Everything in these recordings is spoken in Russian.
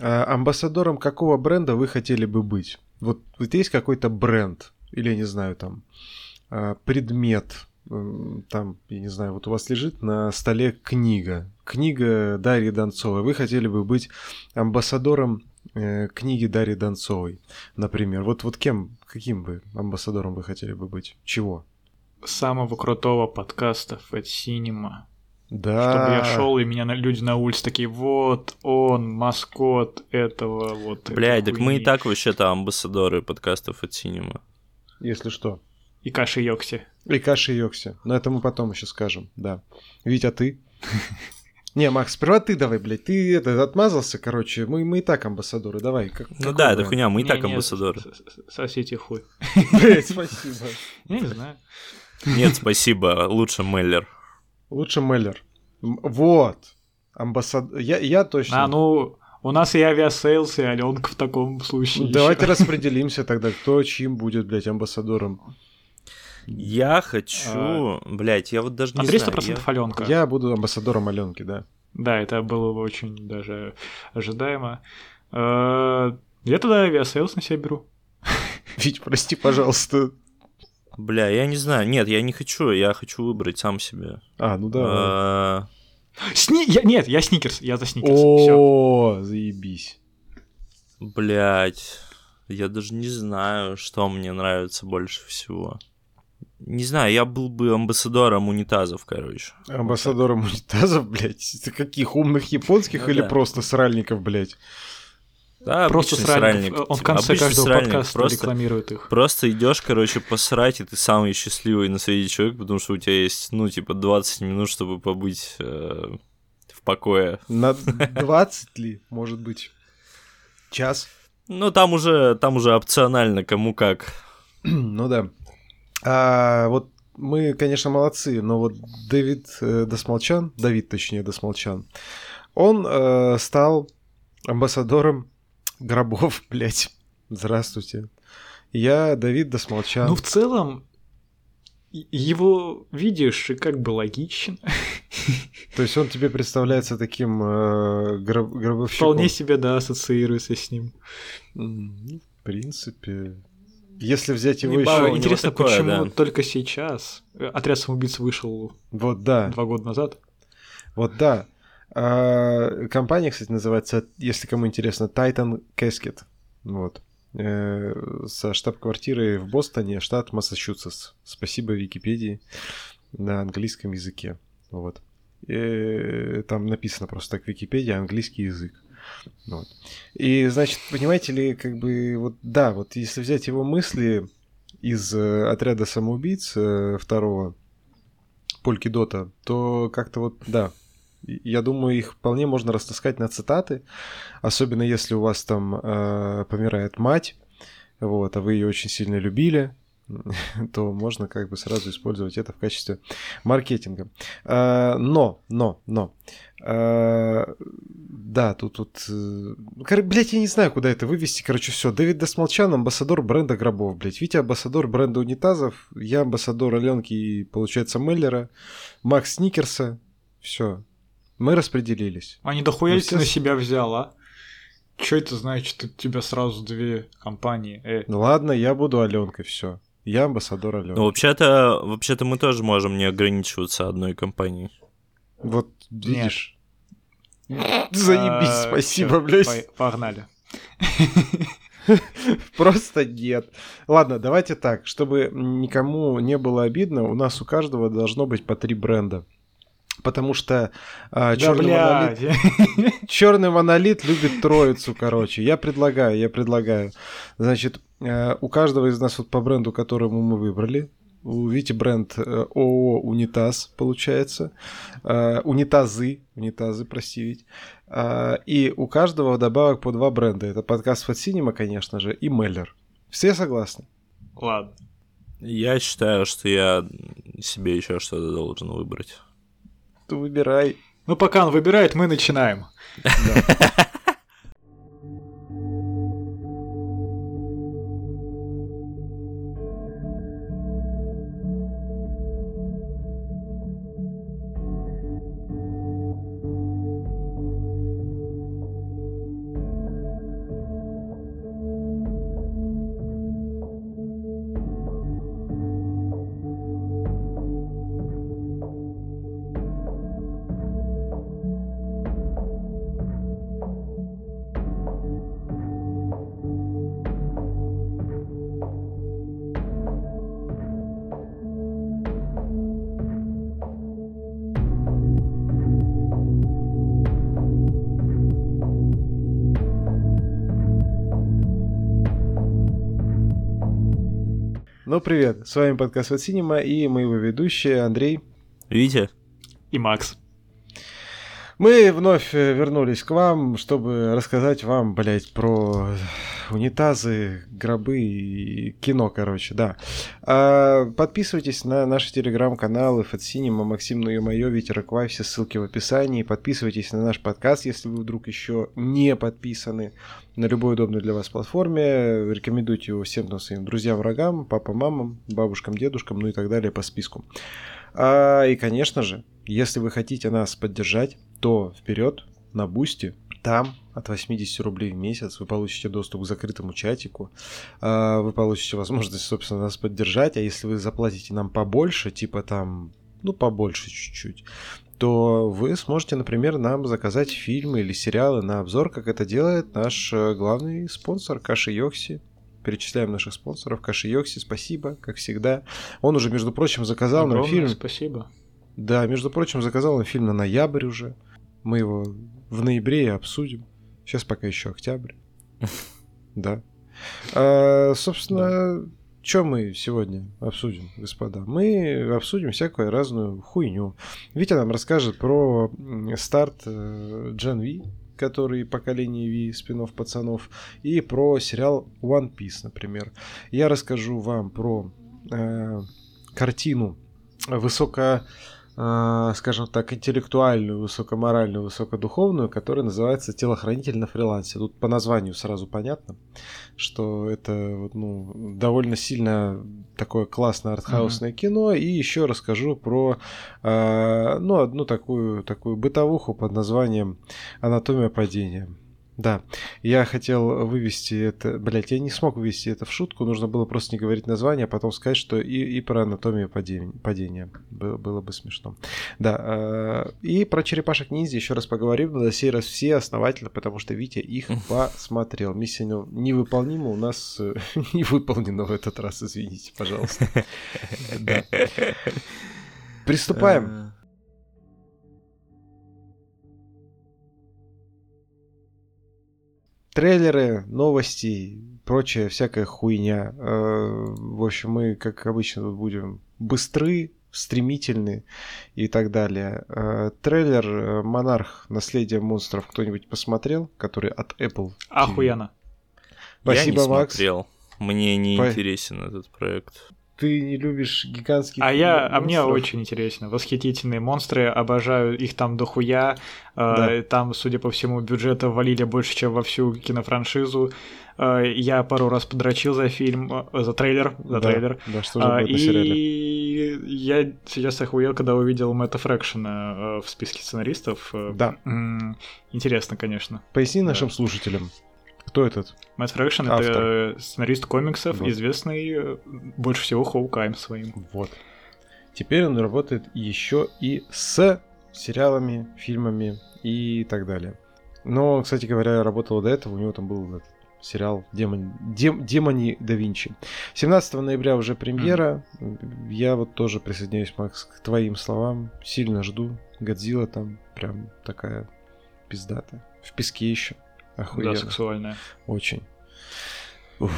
А амбассадором какого бренда вы хотели бы быть? Вот, вот есть какой-то бренд, или, я не знаю, там, а, предмет, там, я не знаю, вот у вас лежит на столе книга, книга Дарьи Донцовой. Вы хотели бы быть амбассадором э, книги Дарьи Донцовой, например. Вот, вот кем, каким бы амбассадором вы хотели бы быть? Чего? Самого крутого подкаста Fat Cinema. Да. Чтобы я шел, и меня люди на улице такие, вот он, маскот этого, вот. Блядь, так мы и так вообще-то амбассадоры подкастов от Cinema. Если что. И Каши Йокси. И Каши Йокси. Но это мы потом еще скажем, да. Витя, а ты? Не, Макс, сперва ты давай, блядь. Ты это отмазался, короче. Мы, мы и так амбассадоры. Давай. Как, ну да, это хуйня, мы и так амбассадоры. Сосите хуй. Блядь, спасибо. Я не знаю. Нет, спасибо. Лучше Меллер. Лучше Меллер. Вот. Амбассадор. Я, я точно. А, ну, у нас и Aviasales, и Аленка в таком случае. Ну, давайте распределимся тогда, кто чьим будет, блядь, амбассадором. Я хочу, а... блядь, я вот даже не На 300% знаю. Я... Аленка. Я буду амбассадором Аленки, да. Да, это было бы очень даже ожидаемо. А, я тогда Aviasales на себя беру. Вить, прости, пожалуйста. Бля, я не знаю. Нет, я не хочу, я хочу выбрать сам себе. А, ну да. Сни... Я... Нет, я сникерс, я за сникерс. О, заебись. Блять, я даже не знаю, что мне нравится больше всего. Не знаю, я был бы амбассадором унитазов, короче. Амбассадором вот унитазов, блядь? Это каких умных японских ну, или да. просто сральников, блядь? Да, просто сральник. Он в конце обычный каждого сральник. подкаста просто, рекламирует их. Просто идешь, короче, посрать, и ты самый счастливый на свете человек, потому что у тебя есть, ну, типа, 20 минут, чтобы побыть э, в покое. На 20 ли, может быть? Час? Ну, там уже, там уже опционально, кому как. ну да. А, вот мы, конечно, молодцы, но вот Дэвид э, Досмолчан, Давид, точнее, Досмолчан, он э, стал амбассадором гробов, блядь. Здравствуйте. Я Давид Досмолчан. Ну, в целом, его видишь и как бы логично. То есть он тебе представляется таким э, гроб гробовщиком? Вполне себе, да, ассоциируется с ним. Ну, в принципе, если взять его еще... Интересно, такое, почему да. только сейчас? Отряд самоубийц вышел вот, да. два года назад. Вот да. А, компания, кстати, называется, если кому интересно, Titan Casket. Вот. Э, со штаб-квартирой в Бостоне, штат Массачусетс. Спасибо Википедии на английском языке. Вот. И, э, там написано просто так Википедия, английский язык. Вот. И, значит, понимаете ли, как бы, вот, да, вот если взять его мысли из э, отряда самоубийц второго Польки Дота, то как-то вот, да, я думаю, их вполне можно растаскать на цитаты, особенно если у вас там э, помирает мать, вот, а вы ее очень сильно любили, то можно как бы сразу использовать это в качестве маркетинга. А, но, но, но, а, да, тут, тут, э, блядь, я не знаю, куда это вывести, короче, все. Дэвид Досмолчан, амбассадор бренда гробов, блядь. Витя амбассадор бренда унитазов, я амбассадор Аленки и, получается, Меллера, Макс Сникерса, все. Мы распределились. А не дохуя все... ты на себя взял, а? Что это значит? У тебя сразу две компании. Э. Ну ладно, я буду Аленкой, все. Я амбассадор Алены. Ну, вообще-то, вообще-то мы тоже можем не ограничиваться одной компанией. Вот видишь. Заебись, а, спасибо, блядь. Погнали. Просто нет. Ладно, давайте так, чтобы никому не было обидно, у нас у каждого должно быть по три бренда. Потому что а, черный, монолит, черный монолит любит троицу, короче. Я предлагаю, я предлагаю. Значит, э, у каждого из нас вот по бренду, которому мы выбрали, у Вити бренд э, ООО «Унитаз», получается. Э, унитазы, унитазы, прости, Вить. И у каждого добавок по два бренда. Это подкаст Фат Cinema, конечно же, и Меллер. Все согласны? Ладно. Я считаю, что я себе еще что-то должен выбрать. Ты выбирай. Ну, пока он выбирает, мы начинаем. Да. Ну, привет, с вами подкаст от Синема и мы его ведущие Андрей. Витя. И Макс. Мы вновь э, вернулись к вам, чтобы рассказать вам, блядь, про унитазы, гробы и кино, короче, да. А, подписывайтесь на наши телеграм-каналы Фатсинема, Максим, ну и мое, Ветер Аквай, все ссылки в описании. Подписывайтесь на наш подкаст, если вы вдруг еще не подписаны на любой удобной для вас платформе. Рекомендуйте его всем своим друзьям, врагам, папам, мамам, бабушкам, дедушкам, ну и так далее по списку. А, и, конечно же, если вы хотите нас поддержать, то вперед на Boosty. Там от 80 рублей в месяц вы получите доступ к закрытому чатику, а, вы получите возможность, собственно, нас поддержать, а если вы заплатите нам побольше, типа там, ну, побольше чуть-чуть, то вы сможете, например, нам заказать фильмы или сериалы на обзор, как это делает наш э, главный спонсор Каши Йокси. Перечисляем наших спонсоров. Каши Йокси, спасибо, как всегда. Он уже, между прочим, заказал Огромное нам фильм. спасибо. Да, между прочим, заказал он фильм на ноябрь уже. Мы его в ноябре и обсудим. Сейчас пока еще октябрь. Да. А, собственно, что мы сегодня обсудим, господа? Мы обсудим всякую разную хуйню. Витя нам расскажет про старт э, Gen V, который поколение V, спинов пацанов, и про сериал One Piece, например. Я расскажу вам про э, картину высоко э, скажем так, интеллектуальную, высокоморальную, высокодуховную, которая называется «Телохранитель на фрилансе». Тут по названию сразу понятно, что это ну, довольно сильно такое классное артхаусное mm-hmm. кино. И еще расскажу про э, ну, одну такую, такую бытовуху под названием «Анатомия падения». Да, я хотел вывести это, блять, я не смог вывести это в шутку, нужно было просто не говорить название, а потом сказать, что и, и про анатомию падения, падения. Было, было бы смешно. Да, э, и про черепашек ниндзя еще раз поговорим, но на сей раз все основательно, потому что Витя их посмотрел. Миссия невыполнима у нас э, не выполнена в этот раз, извините, пожалуйста. Приступаем. Трейлеры, новости, прочая всякая хуйня. Э, в общем, мы, как обычно, тут будем быстры, стремительны и так далее. Э, трейлер э, «Монарх. Наследие монстров» кто-нибудь посмотрел? Который от Apple. Охуенно. Спасибо, Я не Макс. смотрел. Мне не По... интересен этот проект ты не любишь гигантских А я, монстров. а мне очень интересно. Восхитительные монстры, обожаю их там дохуя. Э, да. Там, судя по всему, бюджета валили больше, чем во всю кинофраншизу. Э, я пару раз подрочил за фильм, э, за трейлер, за да, трейлер. Да, что же будет и на сериале? я сейчас охуел, когда увидел Мэтта Фрэкшена в списке сценаристов. Да. Интересно, конечно. Поясни да. нашим слушателям. Кто этот? Мэтт Фрэкшн — это сценарист комиксов, вот. известный э, больше всего Хоукаем своим. Вот. Теперь он работает еще и с сериалами, фильмами и так далее. Но, кстати говоря, работал до этого, у него там был этот сериал Демон, Дем, Демони да Винчи. 17 ноября уже премьера. Mm. Я вот тоже присоединяюсь, Макс, к твоим словам. Сильно жду. Годзилла там прям такая пиздата. В песке еще. Охуенно. Да, сексуальная. Очень. Уф.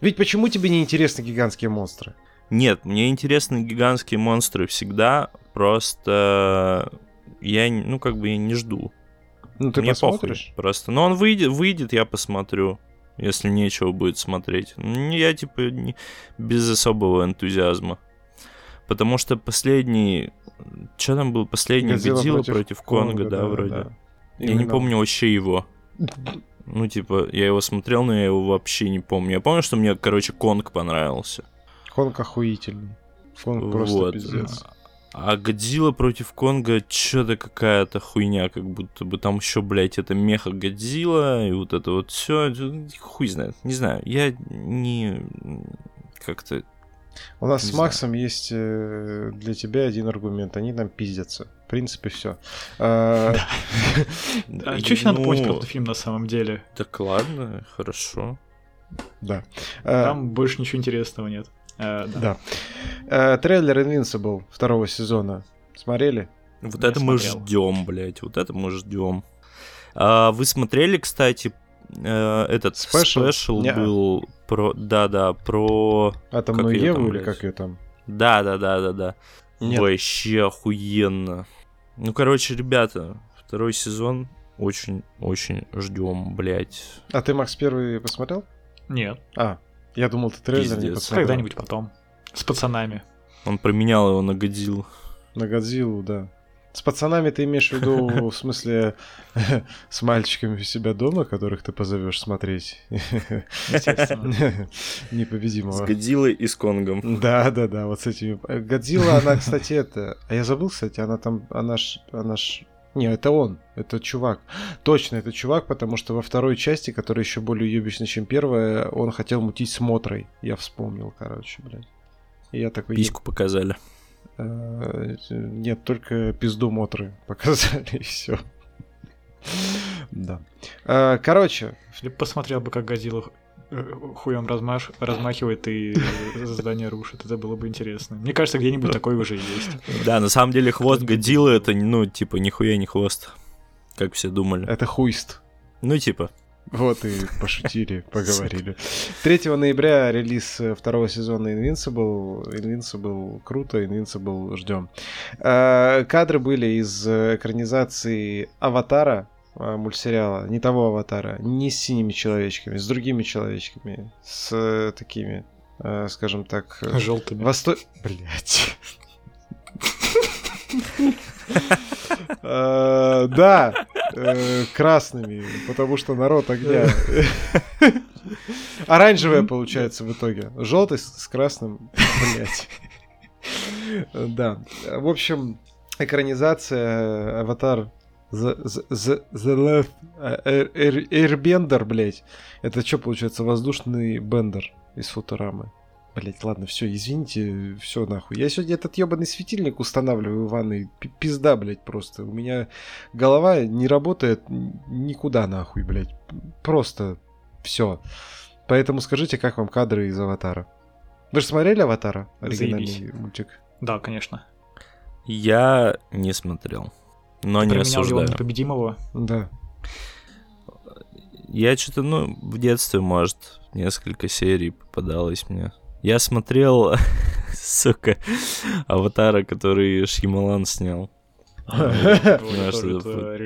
Ведь почему тебе не интересны гигантские монстры? Нет, мне интересны гигантские монстры всегда, просто я, ну, как бы я не жду. Ну, ты мне посмотришь? Похуй, просто. Но он выйдет, выйдет, я посмотрю, если нечего будет смотреть. Я, типа, не, без особого энтузиазма. Потому что последний... Что там был? Последний Годзилла против, против Конга, Конга, да, да вроде. Да. Я не помню вообще его. Ну, типа, я его смотрел, но я его вообще не помню. Я помню, что мне, короче, Конг понравился. Конг охуительный. Конг просто вот. пиздец. А Годзилла против Конга что-то какая-то хуйня, как будто бы там еще, блядь, это меха Годзилла, и вот это вот все, хуй знает, не знаю, я не как-то у нас не с Максом знаю. есть э, для тебя один аргумент. Они нам пиздятся. В принципе, все. А что еще надо понять про этот фильм на самом деле? Так ладно, хорошо. Да. А, Там больше ничего интересного нет. А, да. А, трейлер Invincible второго сезона смотрели? Вот это мы ждем, блядь. Вот это мы ждем. Вы смотрели, кстати, э, этот спешл был про... Да-да, про... Атомную Еву или как ее там? Да-да-да-да-да. Вообще охуенно. Ну, короче, ребята, второй сезон очень-очень ждем, блядь. А ты, Макс, первый посмотрел? Нет. А, я думал, ты трейлер Пиздец. не посмотрел. Когда-нибудь потом. С пацанами. Он променял его на Годзиллу. На Годзиллу, да. С пацанами ты имеешь в виду, в смысле, с мальчиками у себя дома, которых ты позовешь смотреть? Естественно. Непобедимого. С Годзиллой и с Конгом. Да, да, да, вот с этими. Годзилла, она, кстати, это... А я забыл, кстати, она там, она ж, она ж не, это он, это чувак. Точно, это чувак, потому что во второй части, которая еще более юбичная, чем первая, он хотел мутить с Мотрой. Я вспомнил, короче, блядь. И я такой... Письку показали. Э, нет, только пизду Мотры показали, и все. Да. Э, короче. Если посмотрел бы, как Годзилла э, хуем размаш... размахивает и здание рушит. Это было бы интересно. Мне кажется, где-нибудь такой уже есть. Да, на самом деле хвост Годзиллы это, ну, типа, нихуя не хвост, как все думали. Это хуист. Ну, типа. Вот и пошутили, поговорили. 3 ноября релиз э, второго сезона Invincible. Invincible круто, Invincible ждем. Э, кадры были из экранизации Аватара, э, мультсериала, не того аватара, не с синими человечками, с другими человечками, с такими, скажем так... Желтыми. Восто... Блять. Э, да, э, красными, потому что народ огня. Оранжевая получается в итоге. Желтый с красным, блять. Да. В общем, экранизация Аватар The, the, the Left Airbender, блять. Это что получается? Воздушный бендер из Футурамы. Блять, ладно, все, извините, все нахуй. Я сегодня этот ебаный светильник устанавливаю в ванной. Пизда, блять, просто. У меня голова не работает никуда нахуй, блять. Просто все. Поэтому скажите, как вам кадры из Аватара? Вы же смотрели Аватара? Оригинальный Заебись. мультик? Да, конечно. Я не смотрел. Но Ты не осуждаю. Его непобедимого? Да. Я что-то, ну, в детстве, может, несколько серий попадалось мне. Я смотрел, сука, аватара, который Шьямалан снял.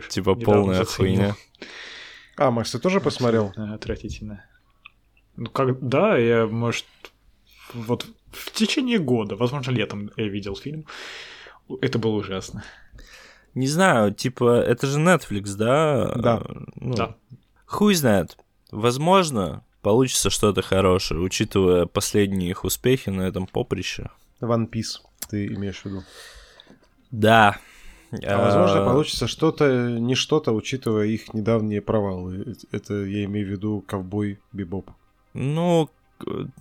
Типа полная хуйня. А, Макс, ты тоже посмотрел? Отвратительно. Ну как, да, я, может, вот в течение года, возможно, летом я видел фильм. Это было ужасно. Не знаю, типа, это же Netflix, да? Да. Ну, да. Хуй знает. Возможно, получится что-то хорошее, учитывая последние их успехи на этом поприще. One Piece, ты имеешь в виду? Да. А, возможно, получится что-то, не что-то, учитывая их недавние провалы. Это я имею в виду ковбой Бибоп. Ну,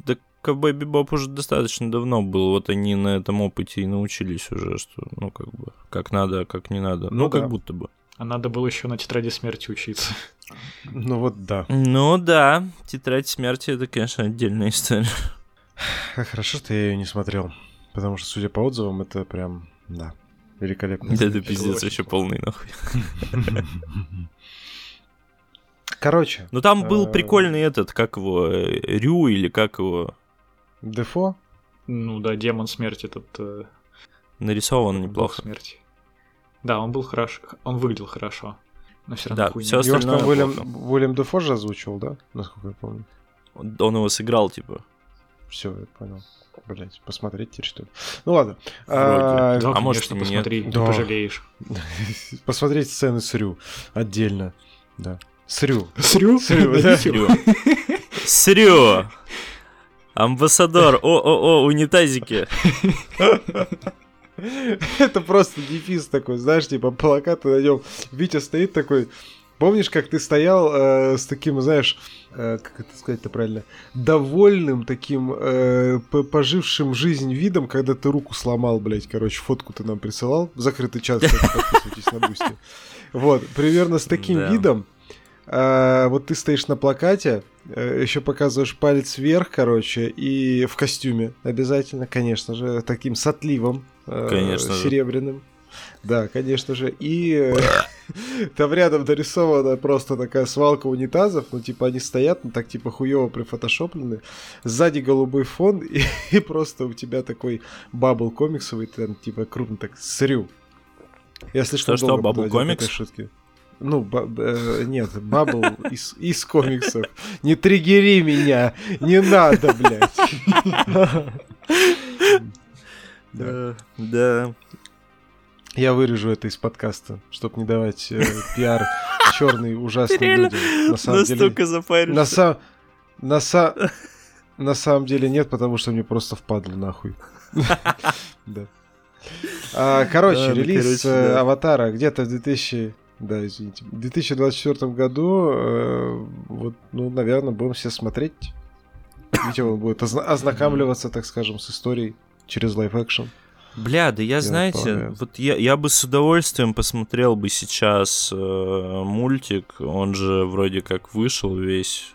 да ковбой Бибоп уже достаточно давно был. Вот они на этом опыте и научились уже, что, ну, как бы, как надо, а как не надо. Ну, ну как будто бы. А надо было еще на тетради смерти учиться. Ну вот да. Ну да, тетрадь смерти это, конечно, отдельная история. Хорошо, что я ее не смотрел. Потому что, судя по отзывам, это прям, да, великолепно. Да, это пиздец еще полный нахуй. Короче. Ну там был э, прикольный этот, как его, э, Рю или как его? Дефо? Ну да, демон смерти этот. Э, Нарисован неплохо. смерти. Да, он был хорошо, он выглядел хорошо. Но все равно да, хуйня. все остальное Его Уильям, Уильям Дефо же озвучил, да? Насколько я помню. Он, он его сыграл, типа. Все, я понял. Блять, посмотреть теперь, что ли? Ну ладно. А, да, а может, посмотри, нет. ты да. пожалеешь. Посмотреть сцены с Рю отдельно. Да. Срю. Срю? Срю, да. Срю. Срю. Амбассадор, о-о-о, унитазики. Это просто дефис такой, знаешь, типа плакаты на нем. Витя стоит такой. Помнишь, как ты стоял э, с таким, знаешь, э, как это сказать-то правильно, довольным таким э, пожившим жизнь видом, когда ты руку сломал, блядь, короче, фотку ты нам присылал, в закрытый чат, подписывайтесь на Boosty. Вот, примерно с таким да. видом, э, вот ты стоишь на плакате, э, еще показываешь палец вверх, короче, и в костюме обязательно, конечно же, таким с отливом, Конечно серебряным. Да, конечно же. И э, там рядом нарисована просто такая свалка унитазов. Ну, типа, они стоят, ну, так, типа, хуево прифотошоплены. Сзади голубой фон, и, и просто у тебя такой bubble комиксовый, там, типа, крупно так, срю. Я слишком что, что, bubble комикс? Шутки. Ну, ба- э, нет, bubble из, из комиксов. Не триггери меня, не надо, блядь. Да. Да. Я вырежу это из подкаста, чтобы не давать э, пиар черный ужасный людям. На самом Настолько деле, запаришься. на, са- на, са- на самом деле нет, потому что мне просто впадло нахуй. Да. А, Короче, Да, релиз короче, э, да. Аватара где-то в 2000... Да, извините. В 2024 году, э, вот, ну, наверное, будем все смотреть. Видите, он будет озна- ознакомливаться, так скажем, с историей через live-action. Бля, да я, Я знаете, полагаю. вот я, я бы с удовольствием посмотрел бы сейчас э, мультик, он же вроде как вышел весь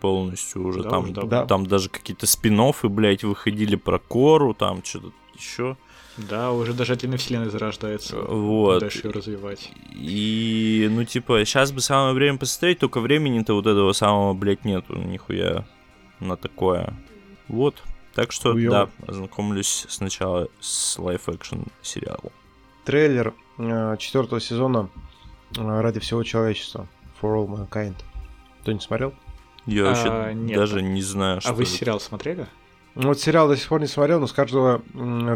полностью уже, Да, там, уже Да. давно. там даже какие-то спин блядь, выходили про Кору, там что-то еще. Да, уже даже отдельная вселенная зарождается. Вот. Дальше ее развивать. И, ну, типа, сейчас бы самое время посмотреть, только времени-то вот этого самого, блядь, нету, нихуя на такое. Вот. Так что, Хуёво. да, ознакомлюсь сначала с live-action сериалом. Трейлер э, четвертого сезона э, «Ради всего человечества» For All Mankind. Кто не смотрел? Я А, вообще нет. даже не знаю, что А вы это. сериал смотрели? Ну, Вот сериал до сих пор не смотрел, но с каждого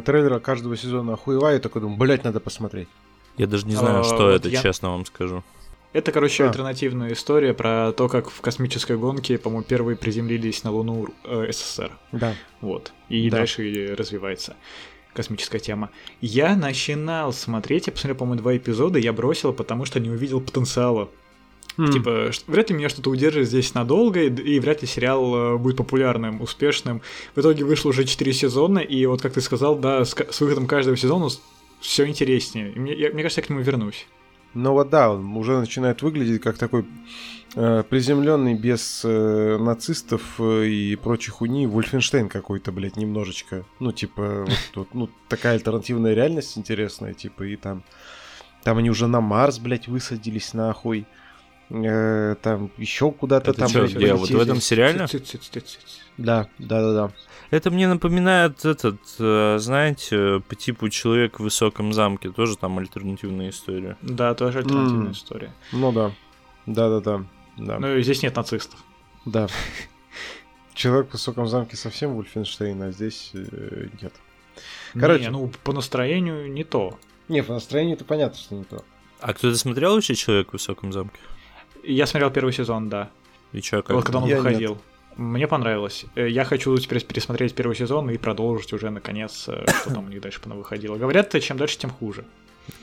трейлера каждого сезона охуеваю и такой думаю, блять, надо посмотреть. Я даже не знаю, А, что вот это, я- честно вам скажу. Это, короче, А. альтернативная история про то, как в космической гонке, по-моему, первые приземлились на Луну э, СССР. Да. Вот. И Да. дальше развивается космическая тема. Я начинал смотреть, я посмотрел, по-моему, два эпизода, я бросил, потому что не увидел потенциала. М, Типа, вряд ли меня что-то удержит здесь надолго, и, и вряд ли сериал э, будет популярным, успешным. В итоге вышло уже 4 сезона, и вот как ты сказал, да, с, с выходом каждого сезона все интереснее. И мне, я- мне кажется, я к нему вернусь. Ну вот да, он уже начинает выглядеть как такой приземленный без э, нацистов э, и прочих хуйни Вольфенштейн какой-то, блядь, немножечко. Ну, типа, вот, вот, ну, такая альтернативная реальность интересная, типа, и там... Там они уже на Марс, блядь, высадились нахуй. Э, там еще куда-то там, чё, блядь, где? Вот в этом сериале? Да, да, да, да. Это мне напоминает этот, э, знаете, по типу «Человек в высоком замке», тоже там альтернативная история. Да, тоже альтернативная М. история. Ну да. Да, да, да. Да. Ну и здесь нет нацистов. да. Человек в высоком замке совсем Вольфенштейн, а здесь э, нет. Короче. Не, ну по настроению не то. Не, по настроению это понятно, что не то. А кто-то смотрел вообще «Человек в высоком замке»? Я смотрел первый сезон, да. И чё, как? Вот когда он Я выходил. Мне понравилось. Э, Я хочу теперь пересмотреть первый сезон и продолжить уже наконец, э, что там у них дальше выходило. Говорят, чем дальше, тем хуже.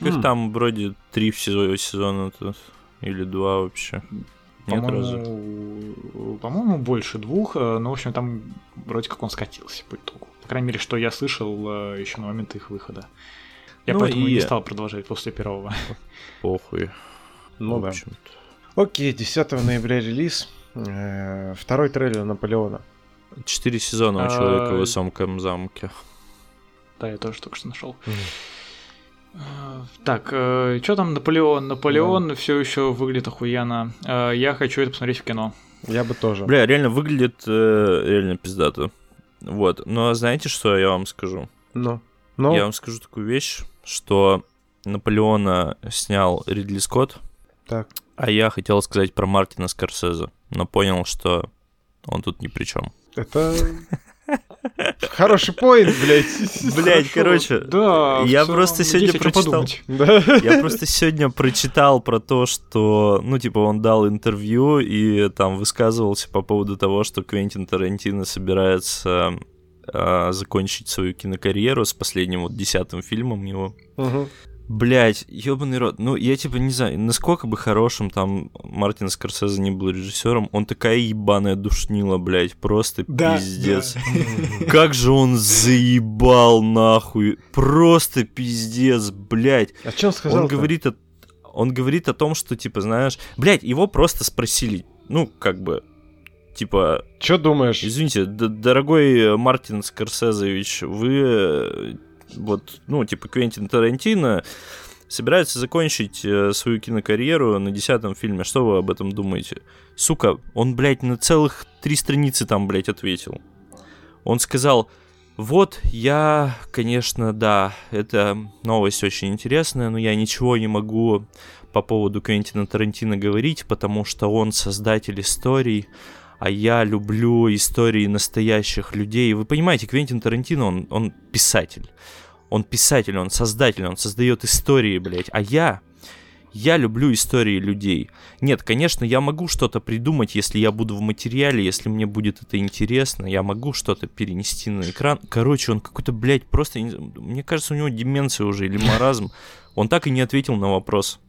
Их М. там вроде три в сезоне, сезона тут, или два вообще. Нет? По-моему, по-моему, больше двух, э, но, в общем, там вроде как он скатился по итогу. По крайней мере, что я слышал еще на момент их выхода. Я Ну поэтому и не стал продолжать после первого. Похуй. Ну в общем-то. Окей, 10 ноября релиз. Э, Второй трейлер Наполеона. Четыре сезона у А, «Человека в высоком замке». Да, я тоже только что нашел. Так, что там Наполеон? Наполеон все еще выглядит охуенно. Э, Я хочу это посмотреть в кино. Я бы тоже. Бля, реально выглядит э, реально пиздато. Вот. Но знаете, что я вам скажу? Ну. Ну, Я вам скажу такую вещь, что Наполеона снял Ридли Скотт, так. а я хотел сказать про Мартина Скорсезе, но понял, что он тут ни при чем. Это хороший поинт, блядь. Блять, короче, Да, я просто сегодня прочитал. Да. Я просто сегодня прочитал про то, что, ну, типа, он дал интервью и там высказывался по поводу того, что Квентин Тарантино собирается а, закончить свою кинокарьеру с последним вот десятым фильмом его. Мгм. Блять, ебаный рот. Ну, я типа не знаю, насколько бы хорошим там Мартин Скорсезе не был режиссером, он такая ебаная душнила, блять, просто Да, пиздец. да. Как же он заебал нахуй. Просто пиздец, блять. А что он сказал? Он говорит, о, он говорит о том, что, типа, знаешь... Блять, его просто спросили, ну, как бы, типа, Что думаешь? извините, дорогой Мартин Скорсезович, вы, э, вот, ну, типа, Квентин Тарантино, собирается закончить э, свою кинокарьеру на десятом фильме. Что вы об этом думаете? Сука, он, блядь, на целых три страницы там, блядь, ответил. Он сказал, вот, я, конечно, да, это новость очень интересная, но я ничего не могу по поводу Квентина Тарантино говорить, потому что он создатель историй, а я люблю истории настоящих людей. Вы понимаете, Квентин Тарантино, он, он писатель. Он писатель, он создатель, он создает истории, блядь. А я, я люблю истории людей. Нет, конечно, я могу что-то придумать, если я буду в материале, если мне будет это интересно, я могу что-то перенести на экран. Короче, он какой-то, блядь, просто... Мне кажется, у него деменция уже или маразм. Он так и не ответил на вопрос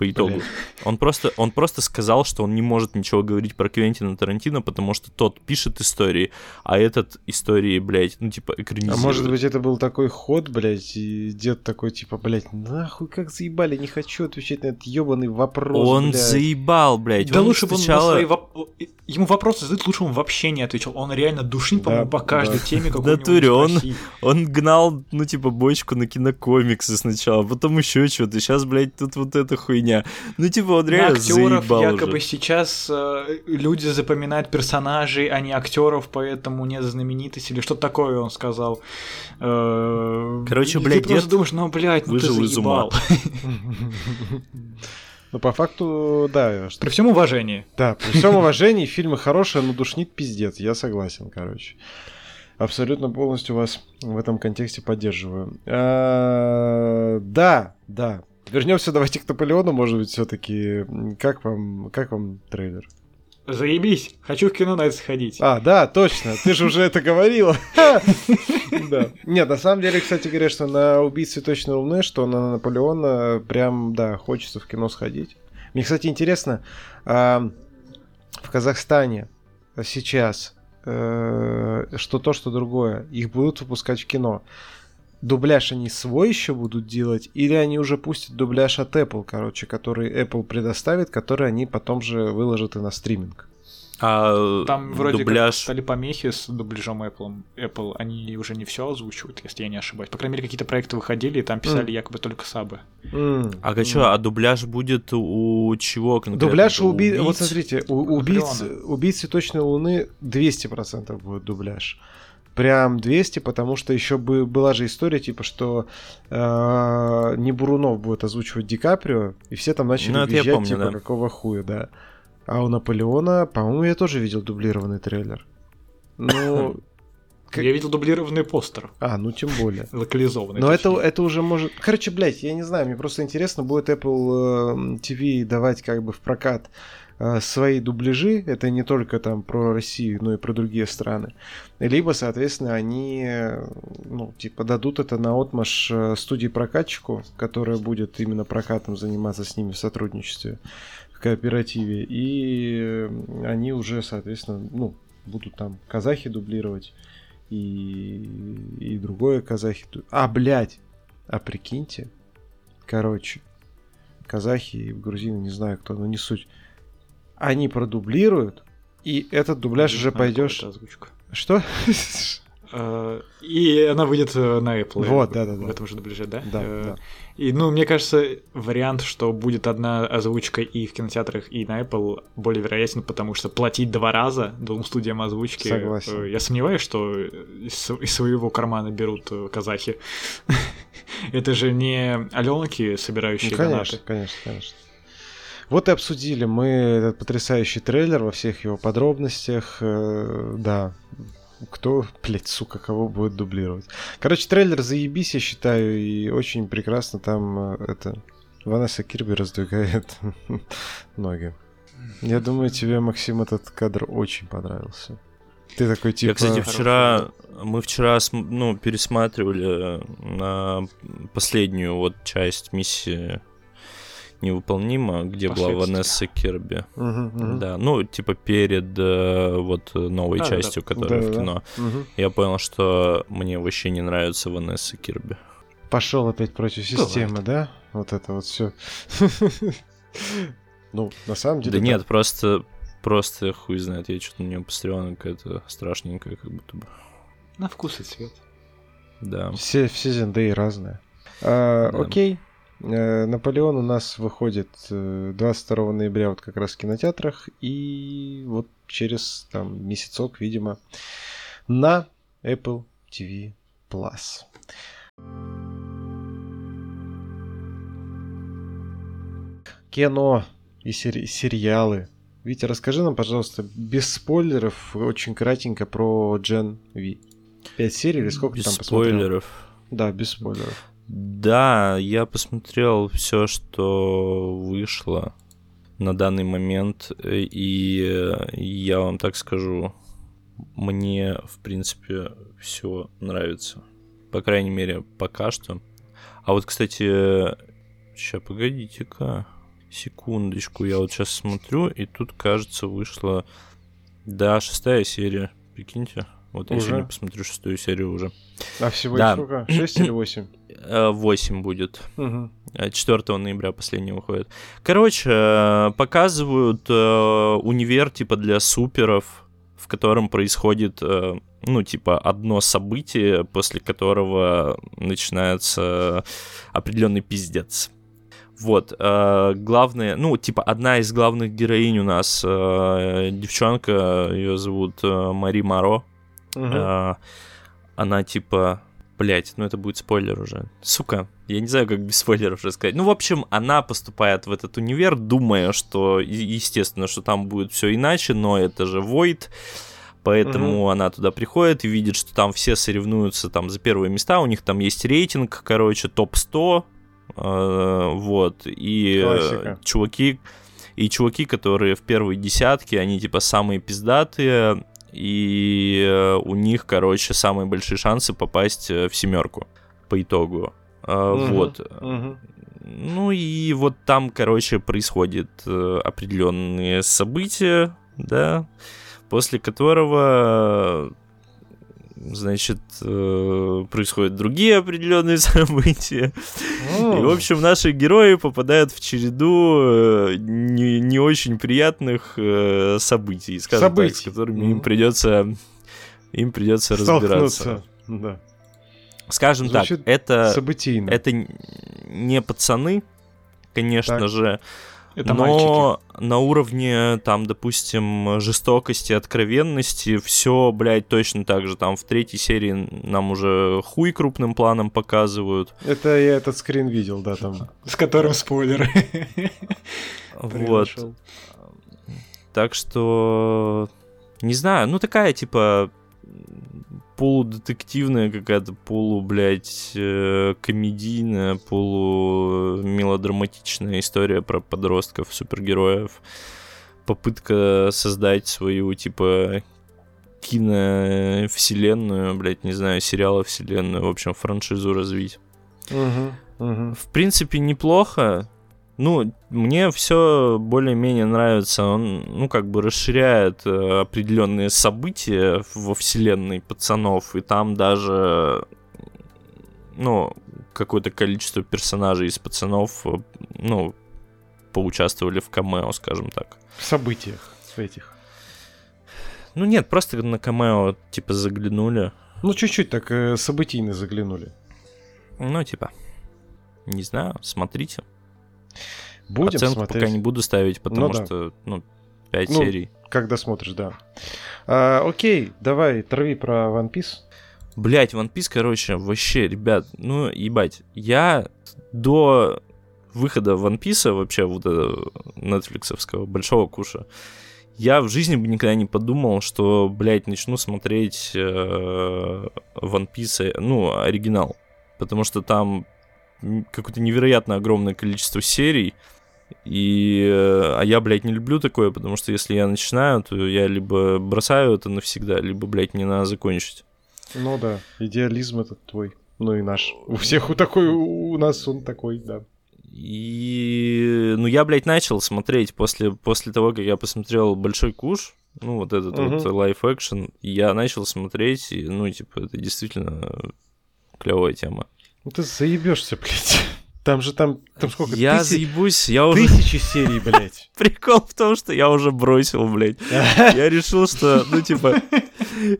по итогу. Блин. Он просто, он просто сказал, что он не может ничего говорить про Квентина Тарантино, потому что тот пишет истории, а этот истории, блядь, ну типа экранизирует. А может быть это был такой ход, блядь, и дед такой типа, блядь, нахуй как заебали, не хочу отвечать на этот ебаный вопрос, Он блядь. заебал, блядь. Да он лучше бы сначала... он на свои воп... Ему вопросы задают, лучше он вообще не отвечал. Он реально душит, по-моему, да, по каждой да. теме, какой Натуре, он, он гнал, ну типа, бочку на кинокомиксы сначала, потом еще что-то. Сейчас, блядь, тут вот эта хуйня хуйня. Ну, типа, он реально актеров якобы уже. сейчас э, люди запоминают персонажей, а не актеров, поэтому нет знаменитости или что-то такое он сказал. Э, Короче, и блядь, ты просто думаешь, ну, блядь, ну ты заебал. Ну, по факту, да. Что... При всем уважении. Да, при всем уважении, фильмы хорошие, но душнит пиздец, я согласен, короче. Абсолютно полностью вас в этом контексте поддерживаю. А, да, да, Вернемся давайте к Наполеону, может быть, все-таки. Как вам, как вам трейлер? Заебись, хочу в кино на это сходить. А, да, точно, ты же уже это говорил. Да. Нет, на самом деле, кстати говоря, что на «Убийцы точно луны», что на Наполеона прям, да, хочется в кино сходить. Мне, кстати, интересно, в Казахстане сейчас э, что то, что другое, их будут выпускать в кино дубляж они свой еще будут делать, или они уже пустят дубляж от Apple, короче, который Apple предоставит, который они потом же выложат и на стриминг. А Там вроде дубляж... как стали помехи с дубляжом Apple. Apple, они уже не все озвучивают, если я не ошибаюсь. По крайней мере, какие-то проекты выходили, и там писали mm. якобы только сабы. Mm. А mm. что, а дубляж будет у чего конкретно? Дубляж у уби... убийц? Вот смотрите, у убийц, убийцы точной Луны 200% будет дубляж прям 200, потому что еще бы была же история, типа, что э, не Бурунов будет озвучивать Ди Каприо, и все там начали ну, визжать, помню, типа, да. какого хуя, да. А у Наполеона, по-моему, я тоже видел дублированный трейлер. Ну, как... Я видел дублированный постер. А, ну тем более. Локализованный. Но это, это уже может... Короче, блядь, я не знаю, мне просто интересно, будет Apple э, TV давать как бы в прокат Э, свои дубляжи, это не только там про Россию, но и про другие страны. Либо, соответственно, они, ну, типа, дадут это на отмаш э, студии прокатчику, которая будет именно прокатом заниматься с ними в сотрудничестве, в кооперативе, и они уже, соответственно, ну, будут там казахи дублировать и, и другое казахи. А, блядь! А прикиньте, короче, казахи и грузины, не знаю кто, но не суть они продублируют, и этот дубляж уже пойдешь. Что? Э, и она выйдет э, на Apple. Вот, да, да, да. В этом же дубляже, да? Да, э, да. И, ну, мне кажется, вариант, что будет одна озвучка и в кинотеатрах, и на Apple более вероятен, потому что платить два раза двум студиям озвучки... Согласен. Я сомневаюсь, что из своего кармана берут казахи. Это же не Аленки, собирающие ну, конечно, конечно, конечно. Вот и обсудили мы этот потрясающий трейлер во всех его подробностях. Э, да, кто, блядь, сука, кого будет дублировать. Короче, трейлер заебись, я считаю, и очень прекрасно там э, это... Ванесса Кирби раздвигает ноги. Я думаю, тебе, Максим, этот кадр очень понравился. Ты такой типа... Я, кстати, вчера... Мы вчера ну, пересматривали э, на последнюю вот часть миссии невыполнима, где была Ванесса Кирби. Угу, угу. Да, ну, типа перед э, вот новой да, частью, да. которая да, в кино. Да. Угу. Я понял, что мне вообще не нравится Ванесса Кирби. Пошел опять против системы, Бывает. да? Вот это вот все. Ну, на самом деле. Да нет, просто просто хуй знает, я что-то на нее посмотрел, какая-то страшненькая, как будто бы. На вкус и цвет. Да. Все, все зендеи разные. А, Окей, Э, Наполеон у нас выходит 22 ноября вот как раз в кинотеатрах. И вот через там месяцок, видимо, на Apple TV Plus. Кино и сери- сериалы. Витя, расскажи нам, пожалуйста, без спойлеров, очень кратенько про Gen V. Пять серий или сколько без там посмотрел? спойлеров. Да, без спойлеров. Да, я посмотрел все, что вышло на данный момент, и я вам так скажу, мне, в принципе, все нравится. По крайней мере, пока что. А вот, кстати, сейчас, погодите-ка, секундочку, я вот сейчас смотрю, и тут, кажется, вышла, да, шестая серия, прикиньте. Вот я Уже? сегодня посмотрю шестую серию уже. А всего Да. сколько? 6 или 8? Э, Восемь будет. Угу. Э, 4 ноября последний выходит. Короче, э, показывают э, универ типа для суперов, в котором происходит, э, ну, типа, одно событие, после которого начинается определенный пиздец. Вот, э, главное, ну, типа, одна из главных героинь у нас э, девчонка, ее зовут э, Мари Маро. А, она типа, блять, ну это будет спойлер уже. Сука, я не знаю, как без спойлеров рассказать. Ну, в общем, она поступает в этот универ, думая, что, естественно, что там будет все иначе, но это же Void. Поэтому она туда приходит и видит, что там все соревнуются там за первые места. У них там есть рейтинг, короче, топ-100. э, вот. И Классика. чуваки, и чуваки, которые в первой десятке, они типа самые пиздатые, и э, у них, короче, самые большие шансы попасть э, в семерку по итогу. Мгм. Вот. Мгм. Ну и вот там, короче, происходят э, определенные события, да, после которого, значит, э, происходят другие определенные события. И, в общем, наши герои попадают в череду э, не, не очень приятных э, событий, скажем так, Событий. с которыми им Мгм. придется им придется разбираться. Да. Скажем Звучит так, это Событийно. это не пацаны, конечно Так. же, Это но мальчики. на уровне, там, допустим, жестокости, откровенности, все, блядь, точно так же. Там в третьей серии нам уже хуй крупным планом показывают. Это я этот скрин видел, да, там. С которым спойлеры. Вот. Так что, не знаю, ну такая, типа, полудетективная какая-то, полу, блядь, э, комедийная, полумелодраматичная история про подростков, супергероев. Попытка создать свою, типа, киновселенную, блядь, не знаю, сериала вселенную, в общем, франшизу развить. Мгм, мгм. В принципе, неплохо. Ну, мне все более-менее нравится. Он, ну, как бы расширяет э, определенные события во вселенной пацанов, и там даже, ну, какое-то количество персонажей из пацанов, э, ну, поучаствовали в камео, скажем так. В событиях этих. Ну нет, просто на камео, типа, заглянули. Ну, чуть-чуть так э, событийно заглянули. Ну, типа, не знаю, смотрите. Будем Оценку смотреть. пока не буду ставить, потому Ну да. что, ну, 5 Ну, серий. Когда смотришь, да. А, окей, давай, трави про One Piece. Блять, One Piece, короче, вообще, ребят, ну, ебать, я до выхода One Piece, вообще, вот этого нетфликсовского большого куша, я в жизни бы никогда не подумал, что, блядь, начну смотреть э, One Piece, ну, оригинал. Потому что там какое-то невероятно огромное количество серий, и, э, а я, блядь, не люблю такое, потому что если я начинаю, то я либо бросаю это навсегда, либо, блядь, мне надо закончить. Ну да, идеализм этот твой. Ну и наш. У всех у такой, у нас он такой, да. И, ну, я, блядь, начал смотреть после, после того, как я посмотрел «Большой куш», ну, вот этот Мгм. вот лайф-экшен, я начал смотреть, и, ну, типа, это действительно клевая тема. Ну ты заебешься, блядь. Там же там, там сколько? Я тысяч, заебусь, я уже... Тысячи серий, блядь. Прикол в том, что я уже бросил, блядь. Я решил, что, ну, типа,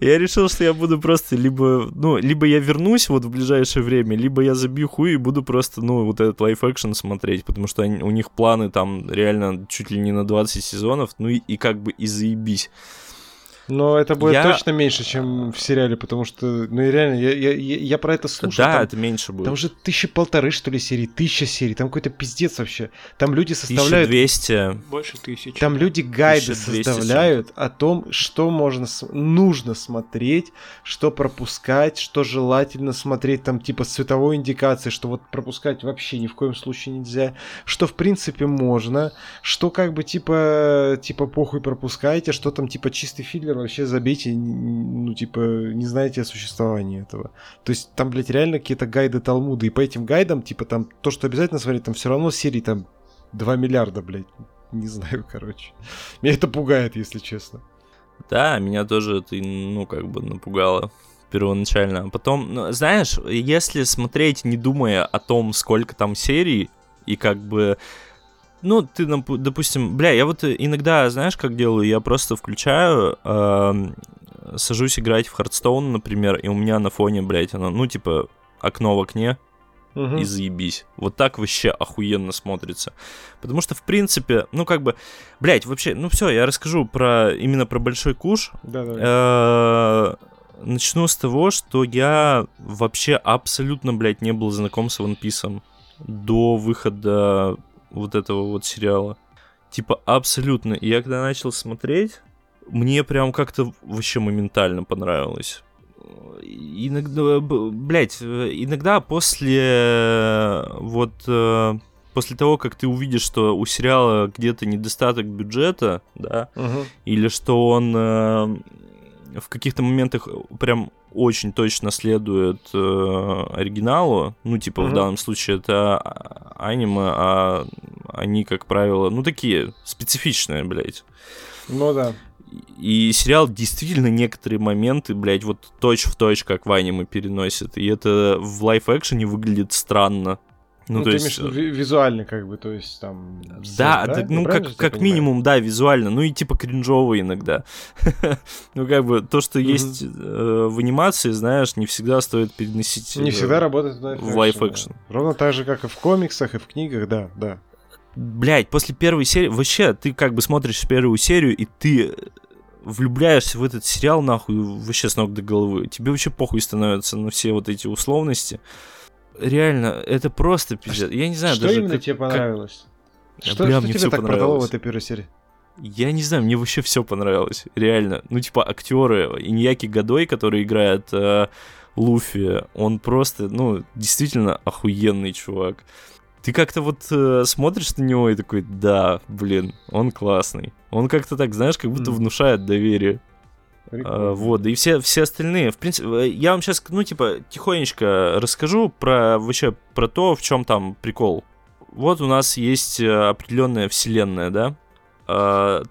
я решил, что я буду просто либо, ну, либо я вернусь вот в ближайшее время, либо я забью хуй и буду просто, ну, вот этот лайф-экшен смотреть, потому что они, у них планы там реально чуть ли не на 20 сезонов, ну, и, и как бы и заебись. Но это будет я... точно меньше, чем в сериале, потому что, ну и реально, я, я, я, я про это слушал. Да, там, это меньше будет. Там уже тысячи полторы, что ли, серий, тысяча серий, там какой-то пиздец вообще. Там люди составляют... 1200. Больше тысячи. Там люди гайды составляют о том, что можно, нужно смотреть, что пропускать, что желательно смотреть, там типа с цветовой индикацией, что вот пропускать вообще ни в коем случае нельзя, что в принципе можно, что как бы типа, типа похуй пропускайте, что там типа чистый филлер вообще забейте, ну, типа, не знаете о существовании этого. То есть там, блядь, реально какие-то гайды Талмуда, и по этим гайдам, типа, там, то, что обязательно смотреть, там все равно серии там 2 миллиарда, блядь. Не знаю, короче. Меня это пугает, если честно. Да, меня тоже это, ну, как бы напугало первоначально. А потом, ну, знаешь, если смотреть, не думая о том, сколько там серий, и как бы ну, ты, допустим, бля, я вот иногда, знаешь, как делаю, я просто включаю, э, сажусь играть в Хардстоун, например, и у меня на фоне, блядь, оно, ну, типа, окно в окне, угу. и заебись. Вот так вообще охуенно смотрится. Потому что, в принципе, ну, как бы, блядь, вообще, ну, все, я расскажу про, именно про Большой Куш. Да-да. Начну с того, что я вообще абсолютно, блядь, не был знаком с One Piece до выхода вот этого вот сериала. Типа абсолютно. И я когда начал смотреть, мне прям как-то вообще моментально понравилось. Иногда, блять, иногда после вот э, после того, как ты увидишь, что у сериала где-то недостаток бюджета, да, угу. или что он э, в каких-то моментах прям очень точно следует э, оригиналу, ну, типа, mm-hmm. в данном случае это аниме, а они, как правило, ну, такие специфичные, блядь. Ну да. И сериал действительно некоторые моменты, блядь, вот точь в точь, как в аниме переносит. И это в live-action е выглядит странно. Ну, ну то ты есть... имеешь э, визуально, как бы, то есть там... Да, да? ну, как, как минимум, да, визуально, ну и типа кринжово иногда. ну, как бы, то, что есть э, в анимации, знаешь, не всегда стоит переносить... Не всегда работает в live-action. Ровно так же, как и в комиксах, и в книгах, да, да. Блять, после первой серии, вообще, ты как бы смотришь первую серию, и ты влюбляешься в этот сериал, нахуй, вообще с ног до головы. Тебе вообще похуй становится на все вот эти условности реально, это просто пиздец. Я не знаю что даже... именно как, тебе понравилось? Как... Что, Бля, что тебе так продало в этой первой серии? Я не знаю, мне вообще все понравилось, реально. Ну, типа, актеры, Иньяки Годой, который играет э, Луфи, он просто, ну, действительно охуенный чувак. Ты как-то вот э, смотришь на него и такой, да, блин, он классный. Он как-то так, знаешь, как будто внушает доверие. А, вот, и все, все остальные, в принципе, э, я вам сейчас, ну, типа, тихонечко расскажу про вообще про то, в чем там прикол. Вот у нас есть э, определенная вселенная, да?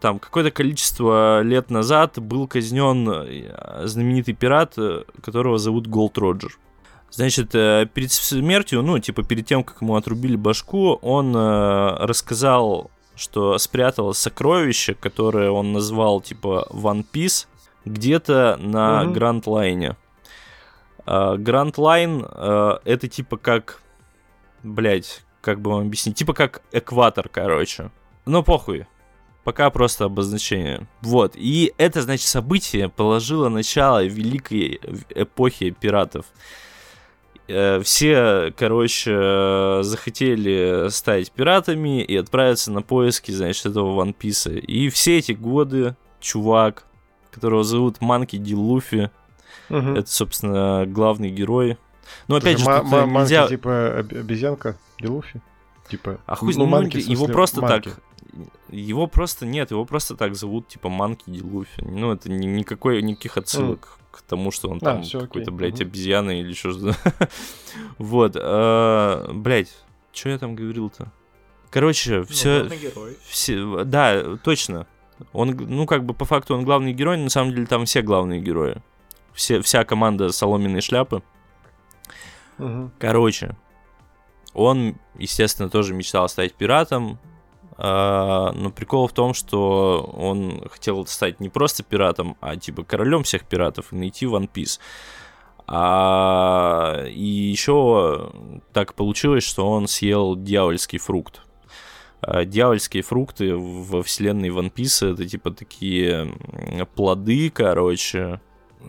Там какое-то количество лет назад был казнен э, знаменитый пират, которого зовут Голд Роджер. Значит, перед смертью, ну, типа, перед тем, как ему отрубили башку, он рассказал, что спрятал сокровище, которое он назвал, типа, One Piece, где-то на угу. Гранд Лайне. Гранд Лайн это типа как, блять, как бы вам объяснить, типа как экватор, короче. Но похуй. Пока просто обозначение. Вот. И это, значит, событие положило начало великой эпохи пиратов. Э, все, короче, захотели стать пиратами и отправиться на поиски, значит, этого Ван Писа. И все эти годы чувак которого зовут Манки Ди Луфи. Угу. Это, собственно, главный герой. Но опять же, м- м- нельзя... Манки типа обезьянка Ди Луфи? Типа, а хуй, ну, ну манки, его просто манки. так... Его просто нет, его просто так зовут, типа Манки Ди Луфи. Ну, это ни, никакой, никаких отсылок mm. к тому, что он а, там какой-то, блядь, угу. обезьяна или что-то. вот, а, блядь, что я там говорил-то? Короче, все, ну, все, да, точно. Он, ну, как бы по факту он главный герой, но на самом деле там все главные герои. Все, вся команда соломенной шляпы. Угу. Короче, Он, естественно, тоже мечтал стать пиратом, а, но прикол в том, что он хотел стать не просто пиратом, а типа королем всех пиратов и найти One Piece. А, и еще так получилось, что он съел дьявольский фрукт. А, дьявольские фрукты во вселенной One Piece это типа такие плоды, короче,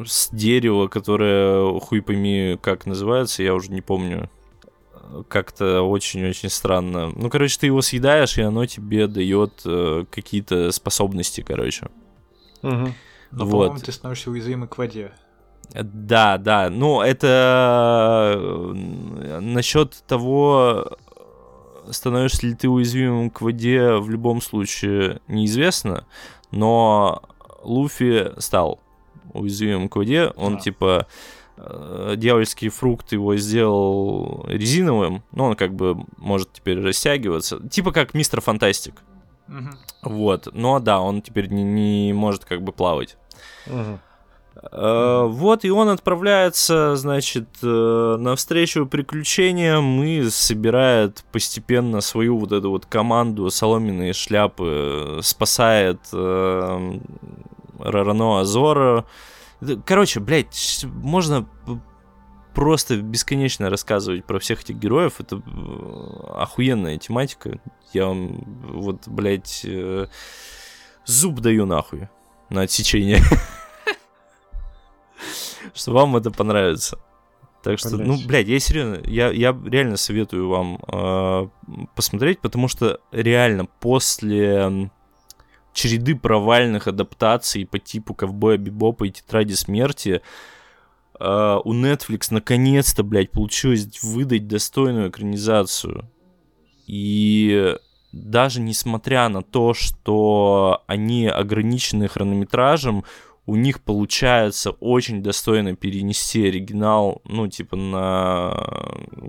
с дерева, которое хуй пойми как называется, я уже не помню. Как-то очень-очень странно. Ну, короче, ты его съедаешь, и оно тебе дает э, какие-то способности, короче. Угу. Но, вот. по-моему, ты становишься уязвимый к воде. Да, да. Ну, это э, насчет того, становишься ли ты уязвимым к воде в любом случае неизвестно, но Луфи стал уязвимым к воде. Он да. типа э, дьявольский фрукт его сделал резиновым, но он как бы может теперь растягиваться. Типа как мистер Фантастик. Угу. Вот. Но да, он теперь не, не может как бы плавать. Угу. Э, вот, и он отправляется, значит, э, навстречу приключениям и собирает постепенно свою вот эту вот команду соломенные шляпы, спасает э, Рарано Азора. Короче, блядь, можно просто бесконечно рассказывать про всех этих героев. Это охуенная тематика. Я вам вот, блядь, зуб даю нахуй на отсечение. что вам это понравится. Так что, Блять. ну, блядь, я серьезно, я, я реально советую вам э, посмотреть, потому что реально после череды провальных адаптаций по типу Ковбоя Бибопа и Тетради Смерти э, у Netflix наконец-то, блядь, получилось выдать достойную экранизацию. И даже несмотря на то, что они ограничены хронометражем, у них получается очень достойно перенести оригинал, ну, типа, на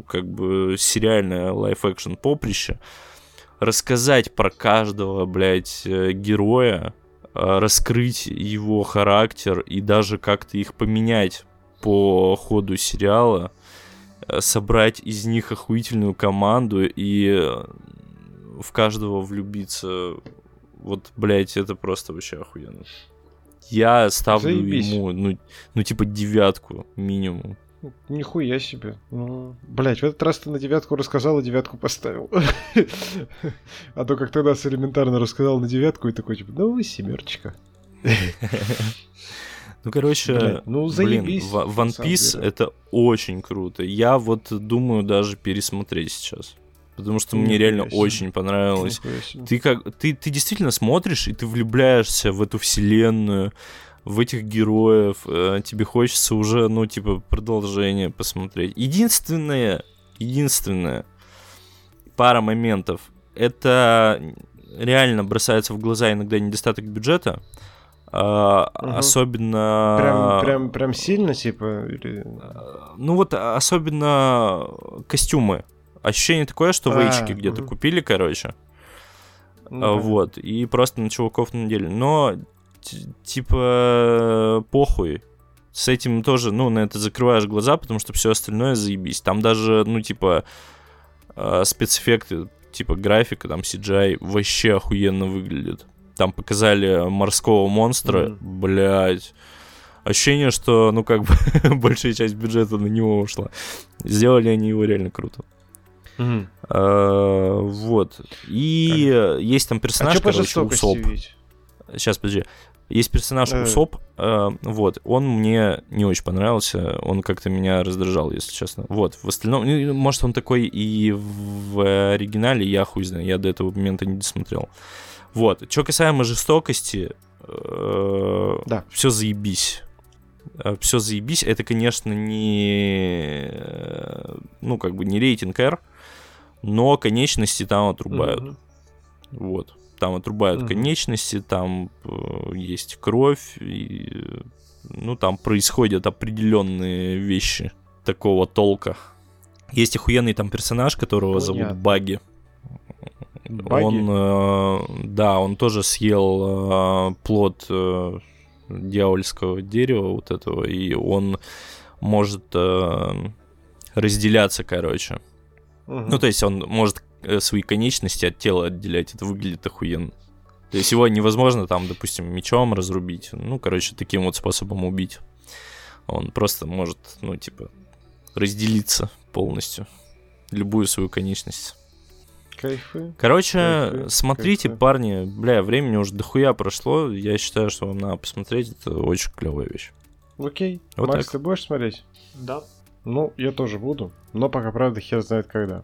как бы сериальное live-action поприще, рассказать про каждого, блядь, э, героя, э, раскрыть его характер и даже как-то их поменять по ходу сериала, э, собрать из них охуительную команду и в каждого влюбиться. Вот, блядь, это просто вообще охуенно. Я ставлю Заебись. ему, ну, ну, типа, девятку минимум. Нихуя себе. Ну, блять, в этот раз ты на девятку рассказал, и девятку поставил. а то как тогда с элементарно рассказал на девятку, и такой, типа, ну вы семерочка. Ну, короче, блин, ну, заебись, блин, One Piece это очень круто. Я вот думаю даже пересмотреть сейчас потому что мне реально очень понравилось. Ты как, ты, ты действительно смотришь и ты влюбляешься в эту вселенную, в этих героев, э, тебе хочется уже, ну, типа, продолжение посмотреть. Единственное, единственное, пара моментов, это реально бросается в глаза иногда недостаток бюджета, Uh, угу. Особенно... Прям, прям, прям сильно, типа? Или... Ну вот, особенно костюмы. Ощущение такое, что а, в где-то купили, короче. Ну, вот, и просто на чуваков надели. Но, типа, похуй. С этим тоже, ну, на это закрываешь глаза, потому что все остальное заебись. Там даже, ну, типа, э, спецэффекты, типа графика, там CGI вообще охуенно выглядит. Там показали морского монстра, mm-hmm. блядь. Ощущение, что, ну, как бы, большая часть бюджета на него ушла. Сделали они его реально круто. Угу. А, вот. И как? есть там персонаж, а короче, Усоп. Сейчас, подожди. Есть персонаж э. Усоп, э, вот, он мне не очень понравился, он как-то меня раздражал, если честно. Вот, в остальном, ну, может, он такой и в оригинале, я хуй знаю, я до этого момента не досмотрел. Вот, что касаемо жестокости, э, да. все заебись. Э, все заебись. Это, конечно, не, э, ну, как бы не рейтинг R, но конечности там отрубают. Mm-hmm. Вот. Там отрубают mm-hmm. конечности, там э, есть кровь, и, ну, там происходят определенные вещи такого толка. Есть охуенный там персонаж, которого Понятно. зовут Баги. Баги? Он, э, да, он тоже съел э, плод э, дьявольского дерева вот этого, и он может э, разделяться, короче. Ну, то есть он может э, свои конечности от тела отделять, это выглядит охуенно. То есть его невозможно там, допустим, мечом разрубить, ну, короче, таким вот способом убить. Он просто может, ну, типа, разделиться полностью, любую свою конечность. Кайфы. Короче, кайфы, смотрите, кайфы. парни, бля, времени уже дохуя прошло. Я считаю, что вам надо посмотреть. Это очень клевая вещь. Окей. Вот Макс, так. ты будешь смотреть? Да. Ну, я тоже буду. Но пока, правда, хер знает когда.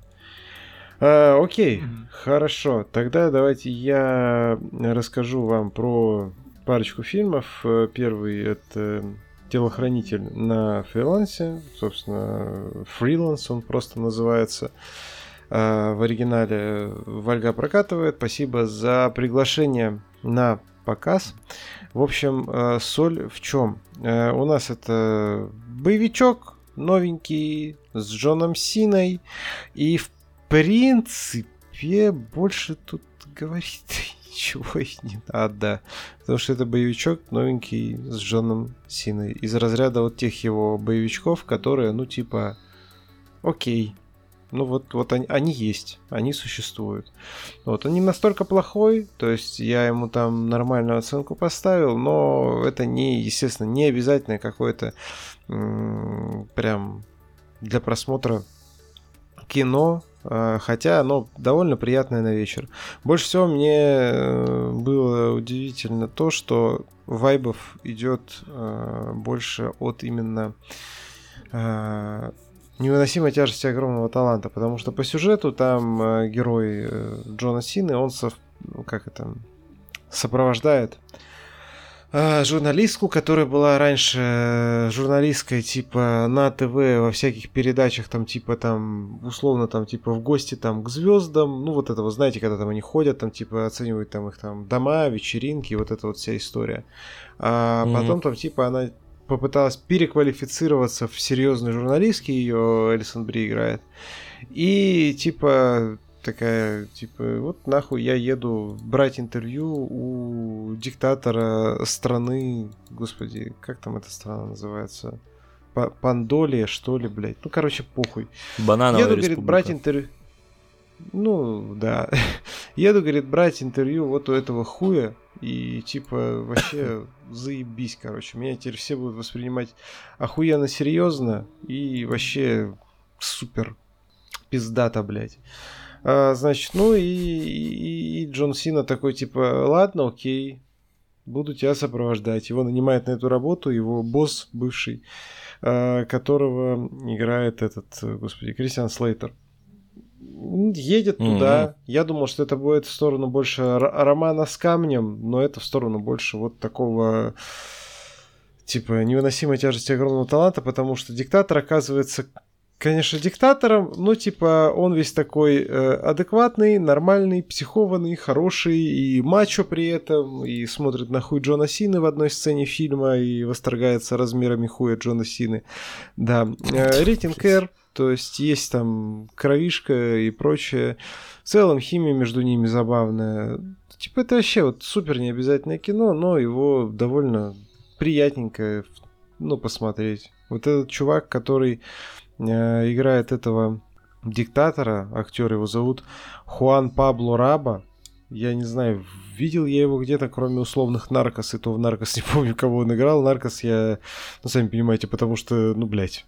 А, окей, mm-hmm. хорошо. Тогда давайте я расскажу вам про парочку фильмов. Первый это телохранитель на фрилансе. Собственно, фриланс он просто называется. А, в оригинале Вальга прокатывает. Спасибо за приглашение на показ. В общем, соль в чем? У нас это боевичок новенький с Джоном Синой. И в принципе больше тут говорить ничего и не надо. Потому что это боевичок новенький с Джоном Синой. Из разряда вот тех его боевичков, которые, ну, типа, окей, ну вот, вот они, они есть, они существуют. Вот, он не настолько плохой, то есть я ему там нормальную оценку поставил, но это не, естественно, не обязательно какое-то прям для просмотра кино, а, хотя оно довольно приятное на вечер. Больше всего мне э, было удивительно то, что вайбов идет э, больше от именно невыносимой тяжести огромного таланта, потому что по сюжету там э, герой э, Джона Сины, он со, ну, как это, сопровождает э, журналистку, которая была раньше э, журналисткой типа на ТВ во всяких передачах там типа там условно там типа в гости там к звездам, ну вот это вы знаете, когда там они ходят там типа оценивают там их там дома, вечеринки, вот эта вот вся история. А mm-hmm. потом там типа она попыталась переквалифицироваться в серьезный журналистский, ее Элисон Бри играет. И типа такая, типа, вот нахуй я еду брать интервью у диктатора страны, господи, как там эта страна называется? Пандолия, что ли, блядь. Ну, короче, похуй. Банановая Еду, говорит, брать интервью. Ну, да. Еду, говорит, брать интервью вот у этого хуя. И, типа, вообще заебись, короче. Меня теперь все будут воспринимать охуенно серьезно. И вообще супер пиздата, блядь. А, значит, ну и, и, и Джон Сина такой, типа, ладно, окей, буду тебя сопровождать. Его нанимает на эту работу его босс бывший, а, которого играет этот, господи, Кристиан Слейтер едет mm-hmm. туда. Я думал, что это будет в сторону больше романа с камнем, но это в сторону больше вот такого типа невыносимой тяжести огромного таланта, потому что диктатор оказывается, конечно, диктатором, но типа он весь такой э, адекватный, нормальный, психованный, хороший и мачо при этом, и смотрит на хуй Джона Сины в одной сцене фильма и восторгается размерами хуя Джона Сины. Да, э, рейтинг R то есть есть там кровишка и прочее. В целом химия между ними забавная. Типа это вообще вот супер необязательное кино, но его довольно приятненько ну, посмотреть. Вот этот чувак, который э, играет этого диктатора, актер его зовут Хуан Пабло Раба. Я не знаю, видел я его где-то, кроме условных Наркос, и то в Наркос не помню, кого он играл. Наркос я, ну, сами понимаете, потому что, ну, блядь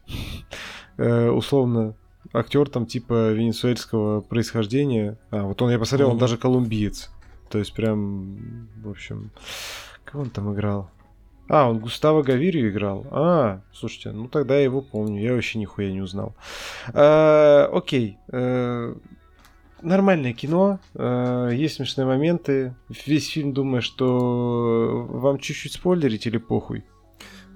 условно актер там типа венесуэльского происхождения. А, вот он, я посмотрел, он даже колумбиец. То есть прям, в общем, кого он там играл? А, он Густаво Гавирию играл. А, слушайте, ну тогда я его помню. Я вообще нихуя не узнал. А, окей. А, нормальное кино. А, есть смешные моменты. Весь фильм думаю, что вам чуть-чуть спойлерить или похуй.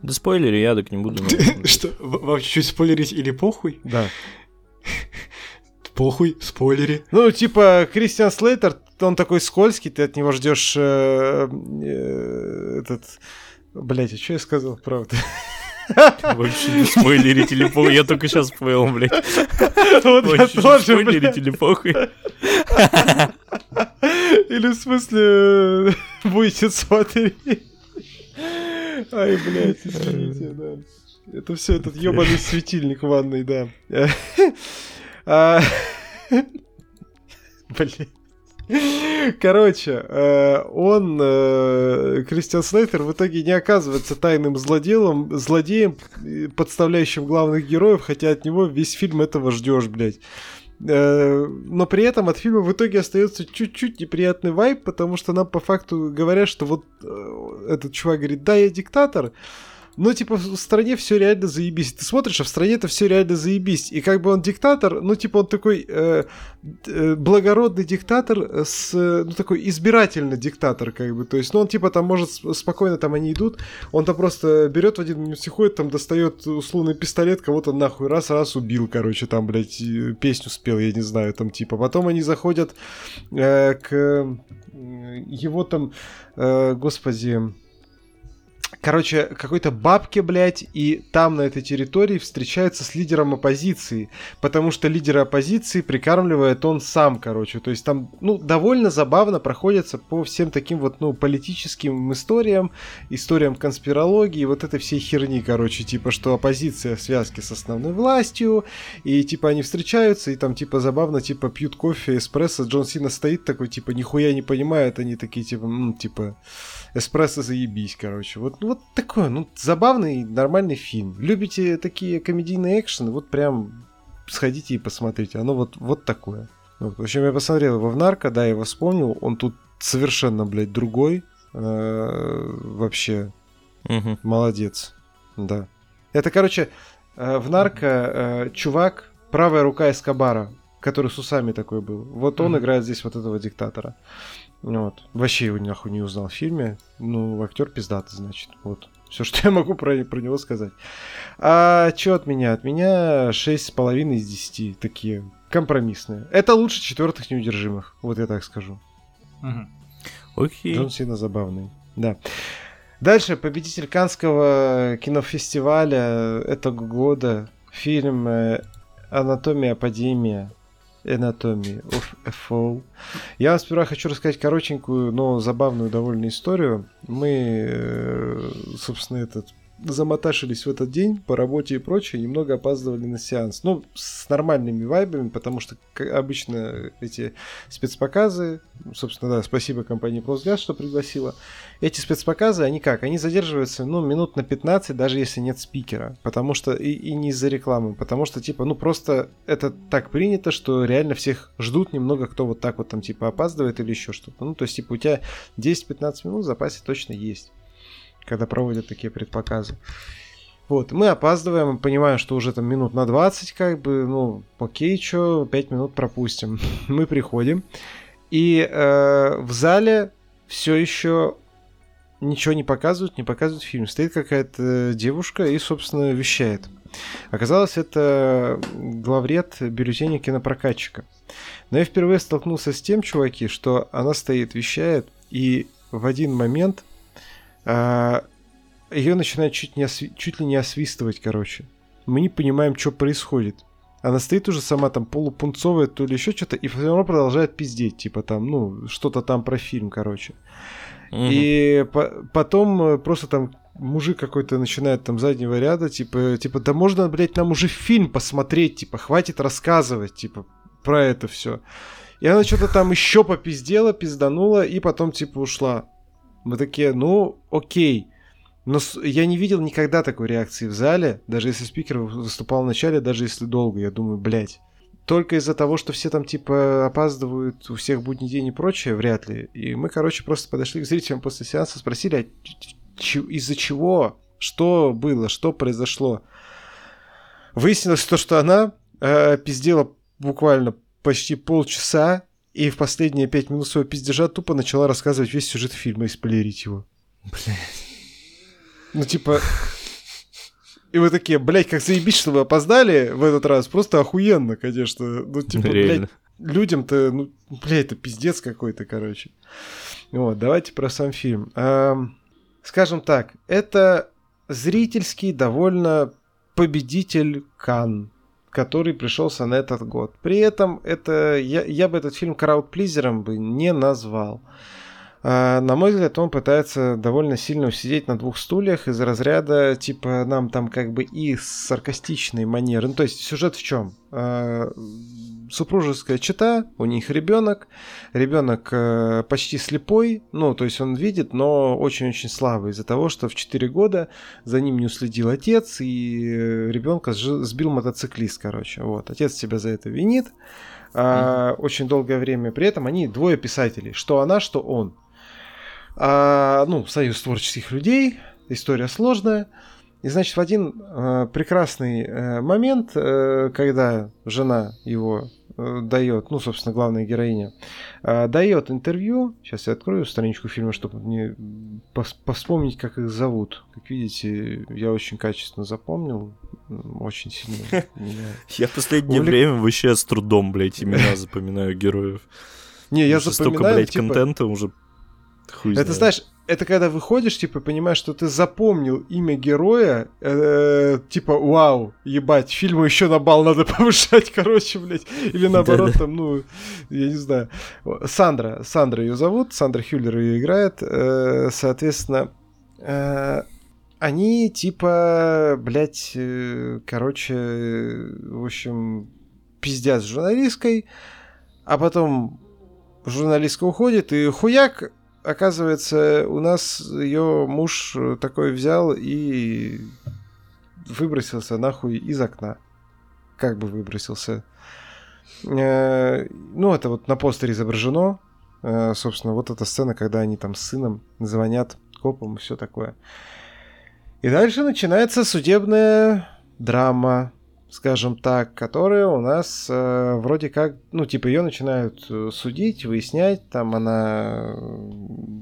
Да спойлери, я так не буду. Что, вам чуть-чуть спойлерить или похуй? Да. Похуй, спойлери. Ну, типа, Кристиан Слейтер, он такой скользкий, ты от него ждешь э, э, этот... Блять, а что я сказал, правда? Вообще не спойлерить или похуй, я только сейчас понял, блядь. Вот я тоже, спойлерить или похуй. Или в смысле будете смотреть. Ай, блядь, извините, да. Это все этот ебаный светильник в ванной, да. А, Блин. Короче, э, он, э, Кристиан Слейтер, в итоге не оказывается тайным злодеем, злодеем, подставляющим главных героев, хотя от него весь фильм этого ждешь, блядь. Э, но при этом от фильма в итоге остается чуть-чуть неприятный вайп, потому что нам по факту говорят, что вот этот чувак говорит, да, я диктатор, ну, типа, в стране все реально заебись. Ты смотришь, а в стране это все реально заебись. И как бы он диктатор, ну, типа, он такой э, э, благородный диктатор с, ну, такой избирательный диктатор, как бы. То есть, ну, он, типа, там может спокойно, там они идут, он там просто берет в один момент ходит, там достает условный пистолет, кого-то нахуй раз-раз убил, короче, там, блядь, песню спел, я не знаю, там, типа. Потом они заходят э, к его там, э, господи, короче, какой-то бабке, блядь, и там, на этой территории, встречается с лидером оппозиции, потому что лидера оппозиции прикармливает он сам, короче. То есть там, ну, довольно забавно проходится по всем таким вот, ну, политическим историям, историям конспирологии, вот этой всей херни, короче, типа, что оппозиция в связке с основной властью, и, типа, они встречаются, и там, типа, забавно, типа, пьют кофе, эспрессо, Джон Сина стоит такой, типа, нихуя не понимает, они такие, типа, м, типа, эспрессо заебись, короче. Вот, ну, вот такой, ну, забавный, нормальный фильм. Любите такие комедийные экшены, вот прям сходите и посмотрите. Оно вот, вот такое. Вот. В общем, я посмотрел его в «Нарко», да, его вспомнил. Он тут совершенно, блядь, другой. Э-э- вообще. Угу. Молодец. Да. Это, короче, э- в «Нарко» э- чувак, правая рука Эскобара, который с усами такой был. Вот он играет здесь вот этого диктатора. Вот. Вообще его нахуй не узнал в фильме. Ну, актер пиздатый, значит. Вот. Все, что я могу про, про него сказать. А что от меня? От меня 6,5 из 10. Такие компромиссные. Это лучше четвертых неудержимых. Вот я так скажу. Угу. Окей. Джон Сина забавный. Да. Дальше победитель Канского кинофестиваля этого года. Фильм э, «Анатомия падения» Anatomy of a Fall. Я вам сперва хочу рассказать коротенькую, но забавную довольно историю. Мы, э, собственно, этот замоташились в этот день по работе и прочее, немного опаздывали на сеанс. Ну, с нормальными вайбами, потому что обычно эти спецпоказы, собственно, да, спасибо компании Плосгаз, что пригласила. Эти спецпоказы, они как? Они задерживаются, ну, минут на 15, даже если нет спикера. Потому что, и, и не из-за рекламы, потому что, типа, ну, просто это так принято, что реально всех ждут немного, кто вот так вот там, типа, опаздывает или еще что-то. Ну, то есть, типа, у тебя 10-15 минут в запасе точно есть когда проводят такие предпоказы. Вот, мы опаздываем, понимаем, что уже там минут на 20, как бы, ну, окей, что, 5 минут пропустим. мы приходим, и э, в зале все еще ничего не показывают, не показывают фильм. Стоит какая-то девушка и, собственно, вещает. Оказалось, это главред бюллетеня кинопрокатчика. Но я впервые столкнулся с тем, чуваки, что она стоит, вещает, и в один момент ее начинает чуть, не осви... чуть ли не освистывать, короче. Мы не понимаем, что происходит. Она стоит уже сама там полупунцовая, то ли еще что-то, и все равно продолжает пиздеть, типа там, ну, что-то там про фильм, короче. Угу. И по- потом э, просто там мужик какой-то начинает там заднего ряда, типа, типа, да можно, блядь, нам уже фильм посмотреть, типа, хватит рассказывать, типа, про это все. И она что-то там еще попиздела, пизданула, и потом, типа, ушла. Мы такие, ну, окей. Но я не видел никогда такой реакции в зале, даже если спикер выступал в начале, даже если долго. Я думаю, блядь. Только из-за того, что все там типа опаздывают, у всех будний день и прочее, вряд ли. И мы, короче, просто подошли к зрителям после сеанса, спросили, а из-за чего? Что было? Что произошло? Выяснилось то, что она э, пиздела буквально почти полчаса, и в последние пять минут своего пиздежа тупо начала рассказывать весь сюжет фильма и спойлерить его. Блять. Ну, типа... И вы такие, блядь, как заебись, что вы опоздали в этот раз. Просто охуенно, конечно. Ну, типа, блядь, людям-то, ну, блядь, это пиздец какой-то, короче. Вот, давайте про сам фильм. Эм, скажем так, это зрительский довольно победитель Кан который пришелся на этот год. При этом это я, я бы этот фильм краудплизером бы не назвал. А, на мой взгляд, он пытается довольно сильно усидеть на двух стульях из разряда, типа, нам там как бы и саркастичные манеры. Ну, то есть сюжет в чем? Супружеская чета, у них ребенок, ребенок э, почти слепой, ну, то есть он видит, но очень-очень слабый из-за того, что в 4 года за ним не уследил отец, и э, ребенка сбил мотоциклист, короче, вот, отец себя за это винит, а, очень долгое время, при этом они двое писателей, что она, что он. А, ну, союз творческих людей, история сложная, и, значит, в один э, прекрасный э, момент, э, когда жена его э, дает, ну, собственно, главная героиня, э, дает интервью, сейчас я открою страничку фильма, чтобы мне пос вспомнить, как их зовут. Как видите, я очень качественно запомнил, очень сильно. Я последнее время вообще с трудом, блядь, имена запоминаю героев. Не, я запоминаю, столько, блядь, типа контента уже Хуй это, знаешь, это когда выходишь, типа, понимаешь, что ты запомнил имя героя, э, типа, вау, ебать, фильму еще на бал надо повышать, короче, блядь. Или наоборот, там, ну, я не знаю. Сандра, Сандра ее зовут, Сандра Хюллер ее играет, э, соответственно, э, они, типа, блядь, э, короче, в общем, пиздят с журналисткой, а потом журналистка уходит, и хуяк оказывается, у нас ее муж такой взял и выбросился нахуй из окна. Как бы выбросился. Э, ну, это вот на постере изображено. Э, собственно, вот эта сцена, когда они там с сыном звонят копам и все такое. И дальше начинается судебная драма скажем так, которая у нас э, вроде как, ну, типа, ее начинают э, судить, выяснять, там она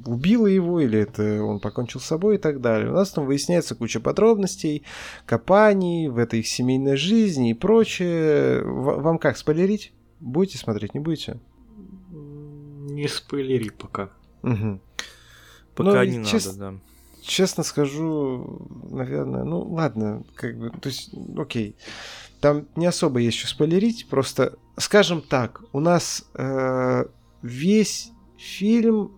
убила его, или это он покончил с собой и так далее. У нас там выясняется куча подробностей, копаний в этой их семейной жизни и прочее. В- вам как, спойлерить? Будете смотреть, не будете? Не спойлери пока. Угу. Пока ну, не чест... надо, да честно скажу, наверное, ну ладно, как бы, то есть, окей. Там не особо есть что спойлерить, просто, скажем так, у нас э, весь фильм,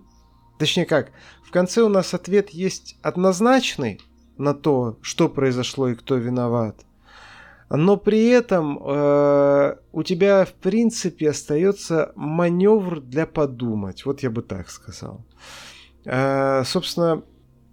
точнее как, в конце у нас ответ есть однозначный на то, что произошло и кто виноват. Но при этом э, у тебя, в принципе, остается маневр для подумать. Вот я бы так сказал. Э, собственно,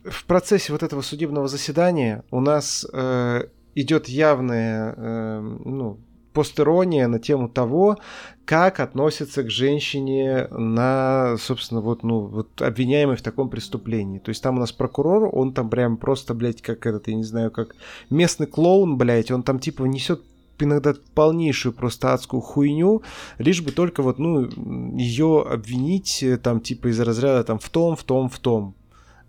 в процессе вот этого судебного заседания у нас э, идет явная э, ну, постерония на тему того, как относятся к женщине на, собственно, вот, ну, вот обвиняемый в таком преступлении. То есть там у нас прокурор, он там прям просто, блядь, как этот, я не знаю, как местный клоун, блядь, он там типа несет иногда полнейшую просто адскую хуйню, лишь бы только вот, ну, ее обвинить э, там типа из разряда там в том, в том, в том.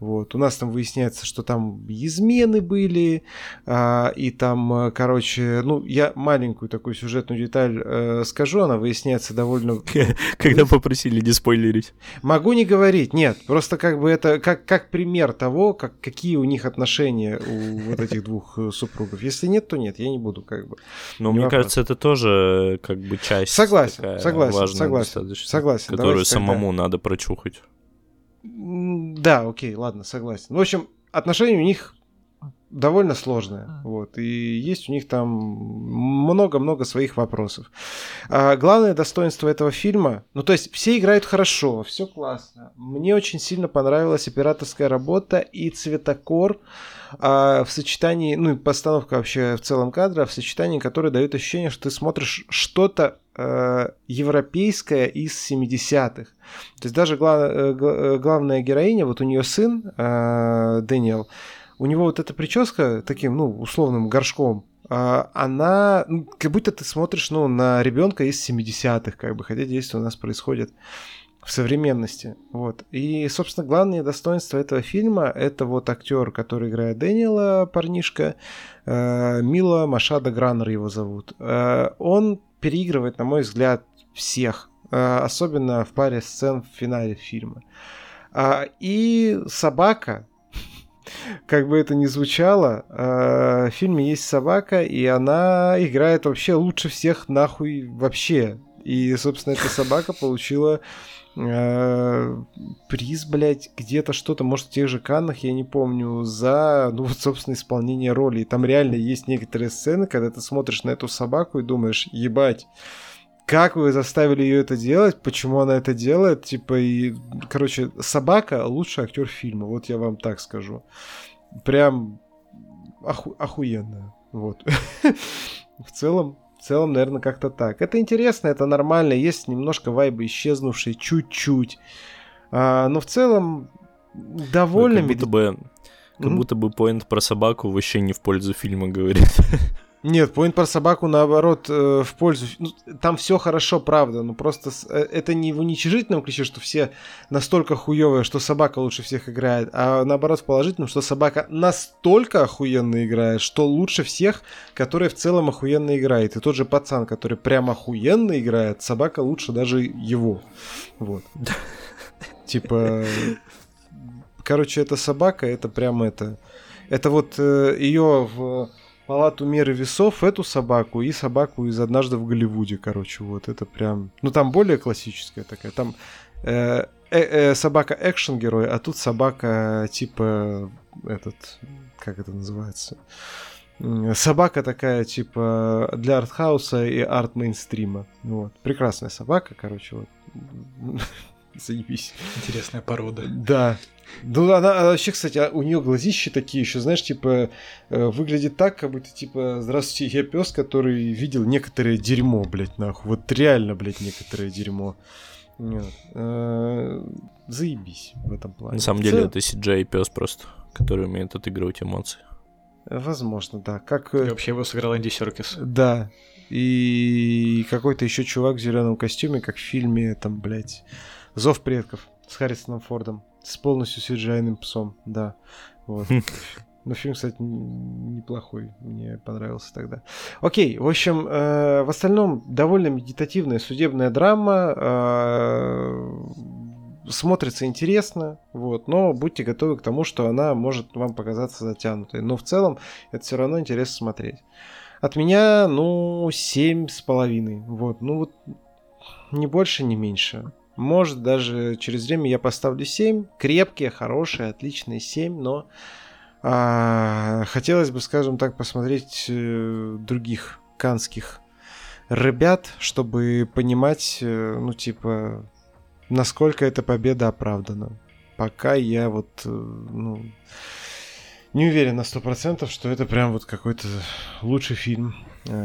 Вот. У нас там выясняется, что там измены были, а, и там, э, короче, ну, я маленькую такую сюжетную деталь э, скажу, она выясняется довольно... Когда попросили не спойлерить. Могу не говорить, нет, просто как бы это как, как пример того, как, какие у них отношения у вот этих двух э, супругов. Если нет, то нет, я не буду как бы. Но мне вопрос. кажется, это тоже как бы часть Согласен, согласен, согласен, согласен. Которую самому тогда... надо прочухать. Да, окей, ладно, согласен. В общем, отношения у них довольно сложные, вот, и есть у них там много-много своих вопросов. А, главное достоинство этого фильма, ну, то есть все играют хорошо, все классно. Мне очень сильно понравилась операторская работа и цветокор, а, в сочетании, ну и постановка вообще в целом кадра, в сочетании, которое дает ощущение, что ты смотришь что-то э, европейское из 70-х. То есть даже глав, э, э, главная героиня, вот у нее сын э, Дэниел, у него вот эта прическа таким, ну, условным горшком, э, она, ну, как будто ты смотришь, ну, на ребенка из 70-х, как бы, хотя действие у нас происходит в современности. Вот. И, собственно, главное достоинство этого фильма это вот актер, который играет Дэниела, парнишка, Мила Машада Гранер его зовут. Он переигрывает, на мой взгляд, всех, э, особенно в паре сцен в финале фильма. Э, и собака, как бы это ни звучало, э, в фильме есть собака, и она играет вообще лучше всех нахуй вообще. И, собственно, эта собака получила приз, блядь, где-то что-то, может, в тех же Каннах, я не помню, за, ну, вот, собственно, исполнение роли. И там реально есть некоторые сцены, когда ты смотришь на эту собаку и думаешь, ебать, как вы заставили ее это делать, почему она это делает, типа, и, короче, собака лучший актер фильма, вот я вам так скажу. Прям оху- охуенная, вот. В целом, в целом, наверное, как-то так. Это интересно, это нормально, есть немножко вайбы исчезнувшие, чуть-чуть. А, но в целом довольно... Как будто бы, как будто бы поинт про собаку вообще не в пользу фильма говорит. Нет, поинт про собаку, наоборот, э, в пользу. Ну, там все хорошо, правда, но просто с, э, это не в уничижительном ключе, что все настолько хуевые, что собака лучше всех играет, а наоборот в положительном, что собака настолько охуенно играет, что лучше всех, который в целом охуенно играет. И тот же пацан, который прям охуенно играет, собака лучше даже его. Вот. Типа... Короче, эта собака, это прям это... Это вот э, ее в палату меры весов, эту собаку и собаку из «Однажды в Голливуде», короче, вот это прям... Ну, там более классическая такая, там э, э, э, собака экшен-герой, а тут собака типа этот, как это называется? Собака такая, типа, для артхауса и арт-мейнстрима. Вот. Прекрасная собака, короче, вот. Заебись. Интересная порода. Да. Ну, она, она вообще, кстати, а у нее глазищи такие еще, знаешь, типа, э, выглядит так, как будто, типа, здравствуйте, я пес, который видел некоторое дерьмо, блядь, нахуй. Вот реально, блядь, некоторое дерьмо. Нет. Э, заебись в этом плане. На самом деле, это CGI пес просто, который умеет отыгрывать эмоции. Возможно, да. Как... И вообще его сыграл Энди Серкис. Да. И какой-то еще чувак в зеленом костюме, как в фильме, там, блядь, Зов предков с Харрисоном Фордом. С полностью cgi псом, да. Вот. Но фильм, кстати, неплохой. Мне понравился тогда. Окей, в общем, э, в остальном довольно медитативная судебная драма. Э, смотрится интересно, вот, но будьте готовы к тому, что она может вам показаться затянутой. Но в целом это все равно интересно смотреть. От меня, ну, семь с половиной. Вот, ну вот, не больше, не меньше. Может, даже через время я поставлю 7. Крепкие, хорошие, отличные 7, но а, хотелось бы, скажем так, посмотреть э, других канских ребят, чтобы понимать, э, ну, типа, насколько эта победа оправдана. Пока я вот, э, ну, не уверен на 100%, что это прям вот какой-то лучший фильм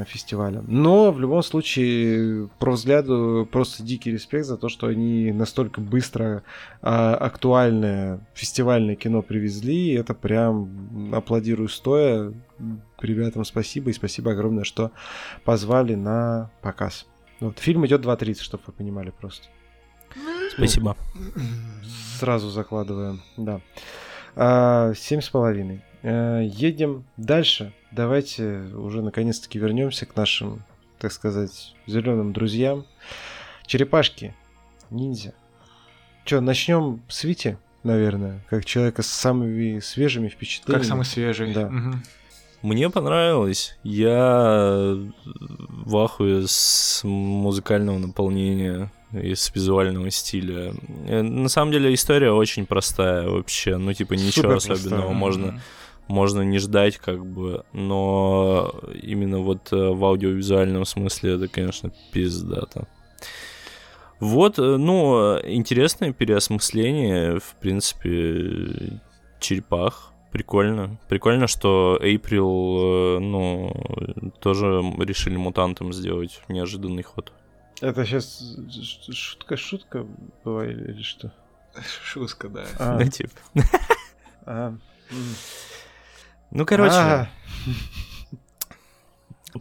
фестиваля. Но в любом случае, про взгляду просто дикий респект за то, что они настолько быстро э, актуальное фестивальное кино привезли. Это прям аплодирую стоя. Ребятам спасибо и спасибо огромное, что позвали на показ. Вот, фильм идет 2.30, чтобы вы понимали просто. Спасибо. Сразу закладываем, да. А, семь с половиной. Э, едем дальше. Давайте уже наконец-таки вернемся к нашим, так сказать, зеленым друзьям. Черепашки, ниндзя. Че, начнем с Вити, наверное, как человека с самыми свежими впечатлениями. Как самый свежий. Да. Угу. Мне понравилось. Я в ахуе с музыкального наполнения из визуального стиля. Э, на самом деле история очень простая вообще, ну типа ничего Супер особенного простая. можно можно не ждать, как бы, но именно вот э, в аудиовизуальном смысле это, конечно, пиздато. Вот, э, ну, интересное переосмысление, в принципе, черепах. Прикольно. Прикольно, что Эйприл, ну, тоже решили мутантом сделать неожиданный ход. Это сейчас шутка-шутка была или что? Шутка, да. А. Да, типа. А. Ну, короче, а.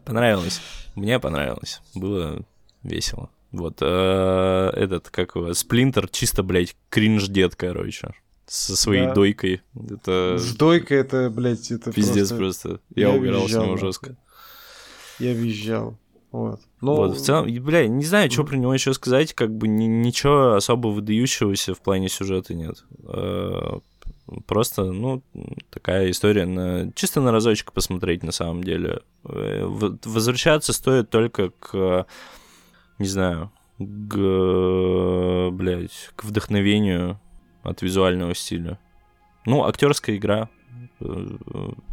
понравилось. Мне понравилось. Было весело. Вот э, этот, как его, Сплинтер, чисто, блядь, кринж-дед, короче. Со своей да. дойкой. Это... С дойкой это, блядь, это Пиздец просто. просто. Я, Я угорал визжал, с него жестко. Я визжал. Вот. Ну, вот, в целом, бля, не знаю, что про него еще сказать, как бы ни, ничего особо выдающегося в плане сюжета нет. Просто, ну, такая история на чисто на разочек посмотреть на самом деле. Э, возвращаться стоит только к, не знаю, к, блядь, к вдохновению от визуального стиля. Ну, актерская игра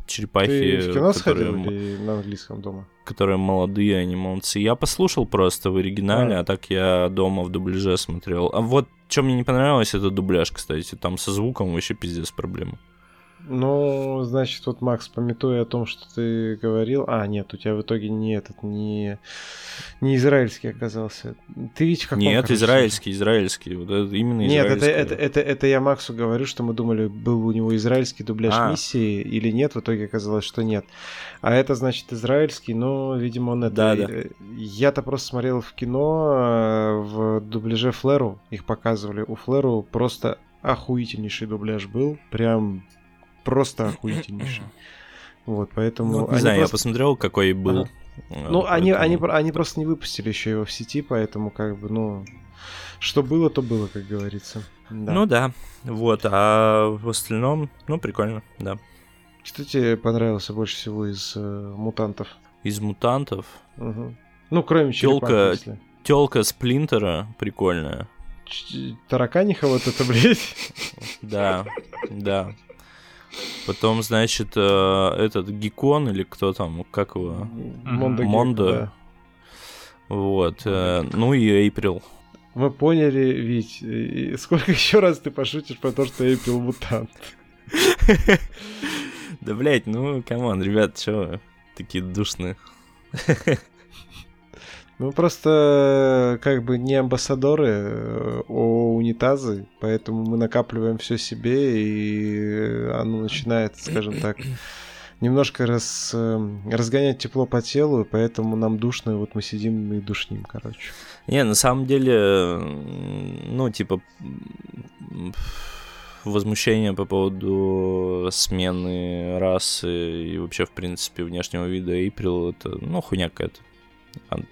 черепахи. Ты в кино сходил или на английском дома? Которые молодые, они молодцы. Я послушал просто в оригинале, а, а так я дома в дубляже смотрел. А вот что мне не понравилось, это дубляж, кстати. Там со звуком вообще пиздец проблема. Ну, значит, вот, Макс, пометуя о том, что ты говорил... А, нет, у тебя в итоге не этот, не, не израильский оказался. Ты видишь, как Нет, израильский, израильский. Вот это именно Нет, это, это, это, это я Максу говорю, что мы думали, был у него израильский дубляж а. миссии или нет, в итоге оказалось, что нет. А это, значит, израильский, но, видимо, он это... Да, да. Я-то просто смотрел в кино, э, в дубляже Флэру, их показывали. У Флэру просто охуительнейший дубляж был, прям просто охуительнейший. Вот, поэтому... Ну, не знаю, просто... я посмотрел, какой был. Ага. Ну, они, они, они просто не выпустили еще его в сети, поэтому как бы, ну, что было, то было, как говорится. Да. Ну да, вот, а в остальном, ну, прикольно, да. Что тебе понравился больше всего из э, мутантов? Из мутантов? Угу. Ну, кроме черепахи, Тёлка, Тёлка Сплинтера прикольная. Тараканиха вот это, блядь? Да, да. Потом, значит, э, этот Гикон или кто там, как его? Мондо. Мондо. Да. Вот. Э, ну и Эйприл. Мы поняли, Вить, сколько еще раз ты пошутишь про то, что Эйприл мутант? Да, блять, ну, come on, ребят, чё такие душные? Мы просто как бы не амбассадоры, а унитазы, поэтому мы накапливаем все себе, и оно начинает, скажем так, немножко раз, эм, разгонять тепло по телу, поэтому нам душно, и вот мы сидим и душним, короче. Не, на самом деле, ну, типа, возмущение по поводу смены расы и вообще, в принципе, внешнего вида Эйприл, это, ну, хуйня какая-то.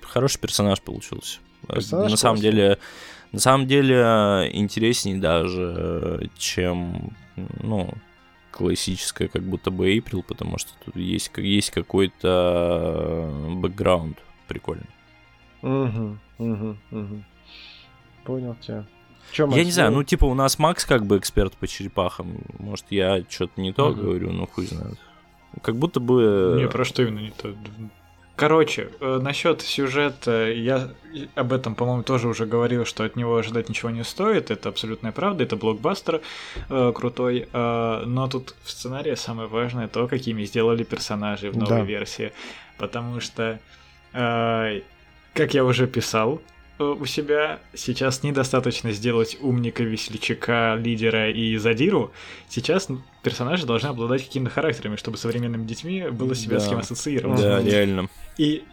Хороший персонаж получился. Персонаж на самом деле, на самом деле интереснее даже, чем, ну, классическая как будто бы Эйприл, потому что тут есть, есть какой-то бэкграунд прикольный. Угу, угу, угу. Понял тебя. Чё, Макс, я не знаю, ну типа у нас Макс как бы эксперт по черепахам. Может, я что-то не то угу. говорю, ну хуй знает. Как будто бы... Не, про что именно не то? Короче, э, насчет сюжета, я об этом, по-моему, тоже уже говорил, что от него ожидать ничего не стоит. Это абсолютная правда, это блокбастер э, крутой. Э, но тут в сценарии самое важное то, какими сделали персонажей в новой да. версии. Потому что, э, как я уже писал, Э, у себя. Сейчас недостаточно сделать умника, весельчака, лидера и задиру. Сейчас персонажи должны обладать какими-то характерами, чтобы современными детьми было себя да. с кем ассоциировать. Да, реально. И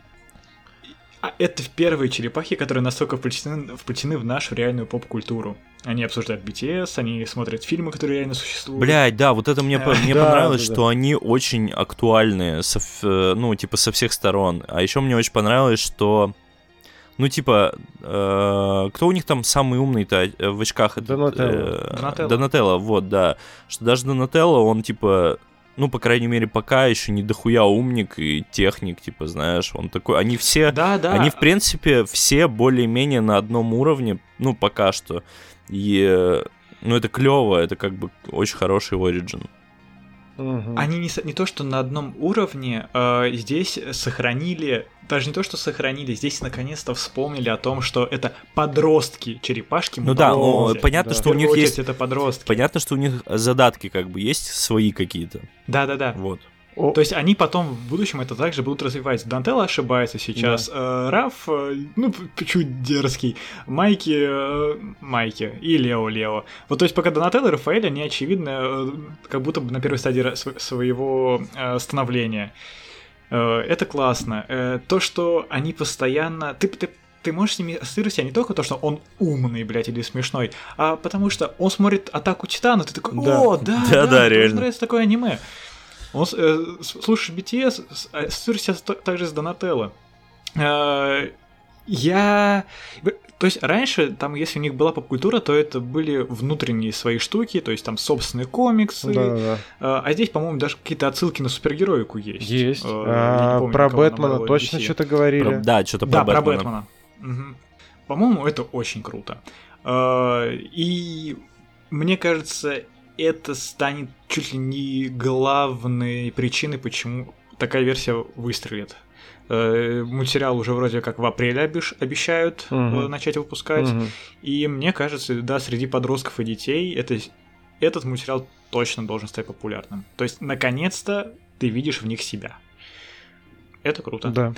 а это в первые черепахи, которые настолько вплетены, вплетены в нашу реальную поп-культуру. Они обсуждают BTS, они смотрят фильмы, которые реально существуют. Блять, да, вот это мне, мне да, понравилось, да, да. что они очень актуальны, со, ну, типа, со всех сторон. А еще мне очень понравилось, что ну, типа, э, кто у них там самый умный-то э, в очках? Донателло. Э, Донателло, вот, да. Что даже Донателло, он, типа, ну, по крайней мере, пока еще не дохуя умник и техник, типа, знаешь, он такой, они все, да, да. они, в принципе, все более-менее на одном уровне, ну, пока что, и, э, ну, это клево, это как бы очень хороший оригин. Угу. Они не, не то, что на одном уровне, э, здесь сохранили, даже не то, что сохранили, здесь наконец-то вспомнили о том, что это подростки черепашки. Ну да, ну, понятно, да. что у них есть... это подростки. Понятно, что у них задатки как бы есть свои какие-то. Да-да-да. Вот. О. То есть они потом в будущем это также будут развивать. Дантелла ошибается сейчас, да. э, Раф, э, ну, чуть дерзкий, Майки, э, Майки и Лео Лео. Вот то есть пока Донателло и Рафаэль, они очевидно, э, как будто бы на первой стадии своего э, становления. Это классно. То, что они постоянно... Ты, ты ты можешь с ними ассоциировать себя не только то, что он умный, блядь, или смешной, а потому что он смотрит атаку Титана, ты такой, о, да, да, да, да, да реально. нравится такое аниме. Он, э, слушаешь BTS, ассоциируешь себя также с Донателло. Э, я... То есть раньше, там, если у них была поп-культура, то это были внутренние свои штуки, то есть там собственные комиксы. Да, да. Э, а здесь, по-моему, даже какие-то отсылки на супергероику есть. Есть. Э, а, помню, про Бэтмена точно что-то говорили. Про, да, что-то про да, Бэтмена. про Бэтмена. Угу. По-моему, это очень круто. Э, и мне кажется, это станет чуть ли не главной причиной, почему такая версия выстрелит. Э, мультсериал уже вроде как в апреле обещ... обещают угу. начать выпускать. Угу. И мне кажется, да, среди подростков и детей это... этот мультсериал точно должен стать популярным. То есть, наконец-то ты видишь в них себя. Это круто. Да.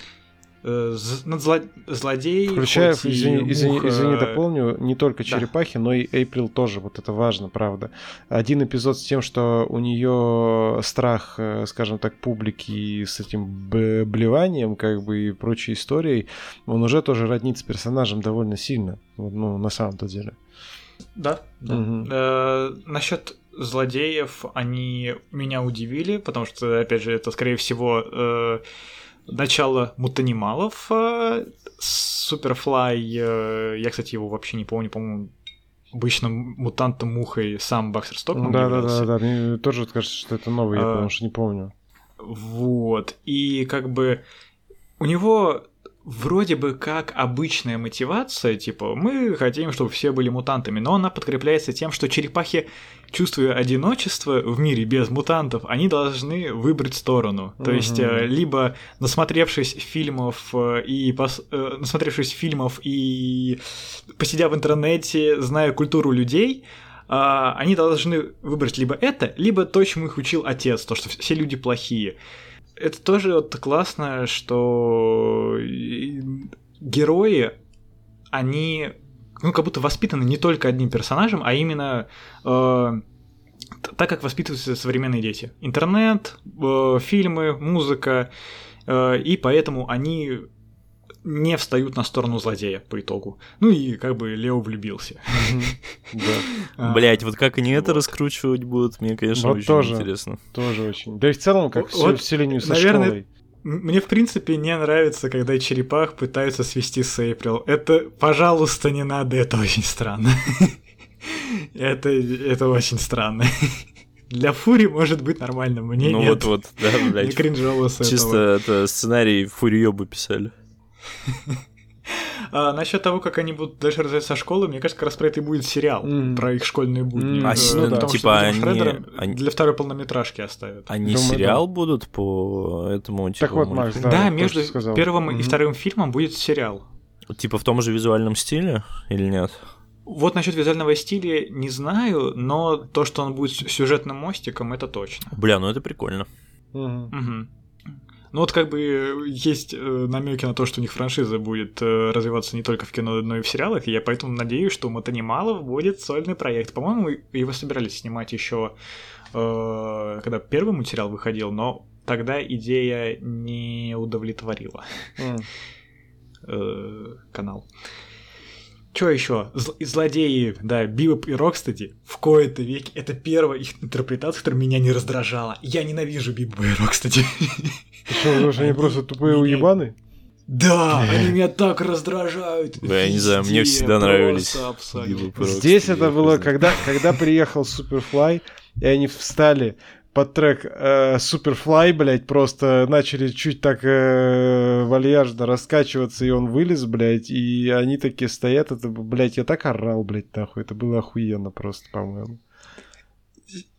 Э, над зло... злодей. Включая, извини, извини, муха... извини, дополню, не только черепахи, да. но и Эйприл тоже. Вот это важно, правда. Один эпизод с тем, что у нее страх, э, скажем так, публики с этим блеванием, как бы и прочей историей, он уже тоже роднит с персонажем довольно сильно. Ну, на самом-то деле. Да, да. Угу. Э, насчет злодеев они меня удивили, потому что, опять же, это, скорее всего, э, начало мутанималов. Э, Суперфлай, э, я, кстати, его вообще не помню, по-моему, обычно мутантом мухой сам Бакстер Стокман да, да, да, да, мне тоже кажется, что это новый, я а, потому что не помню. Вот, и как бы у него вроде бы как обычная мотивация, типа, мы хотим, чтобы все были мутантами, но она подкрепляется тем, что черепахи, чувствуя одиночество в мире без мутантов, они должны выбрать сторону. То есть, э, либо насмотревшись фильмов э, и пос... Э, насмотревшись фильмов и посидя в интернете, зная культуру людей, а, они должны выбрать либо это, либо то, чему их учил отец, то, что все люди плохие это тоже вот классно, что герои, они ну, как будто воспитаны не только одним персонажем, а именно э, так, как воспитываются современные дети. Интернет, э, фильмы, музыка, э, и поэтому они не встают на сторону злодея по итогу. Ну и как бы Лео влюбился. А, Блять, вот как они это раскручивать будут, мне, конечно, очень интересно. Тоже очень. Да и в целом, как всю линию со школой. Мне, в принципе, не нравится, когда черепах пытаются свести с Эйприл. Это, пожалуйста, не надо, это очень странно. это, это очень странно. Для Фури может быть нормально, мне ну, нет. Ну вот-вот, да, блядь. Чисто это сценарий Фури бы писали. А, насчет того, как они будут дальше развиваться со школы, мне кажется, как раз про это и будет сериал, mm. про их школьные будни. Mm. А, ну, да. типа они, они... Для второй полнометражки оставят. Они Думаю, сериал да. будут по этому типа... Так вот, Макс, да, да между первым mm-hmm. и вторым фильмом будет сериал. Типа в том же визуальном стиле или нет? Вот насчет визуального стиля не знаю, но то, что он будет сюжетным мостиком, это точно. Бля, ну это прикольно. Угу. Угу. Ну вот как бы есть э, намеки на то, что у них франшиза будет э, развиваться не только в кино, но и в сериалах, и я поэтому надеюсь, что у Матанималов будет сольный проект. По-моему, его собирались снимать еще, э, когда первый мультсериал выходил, но тогда идея не удовлетворила mm. канал. Что еще? злодеи, да, Бибоп и Рокстеди в кои-то веке это первая их интерпретация, которая меня не раздражала. Я ненавижу Бибопа и Рокстеди. Что, потому что они просто тупые уебаны? Да, они меня так раздражают. Да, я не знаю, мне всегда нравились. Здесь это было, когда, когда приехал Суперфлай, и они встали под трек э, Superfly, блядь, просто начали чуть так э, вальяжно раскачиваться, и он вылез, блядь, и они такие стоят, это, блядь, я так орал, блядь, нахуй, это было охуенно просто, по-моему.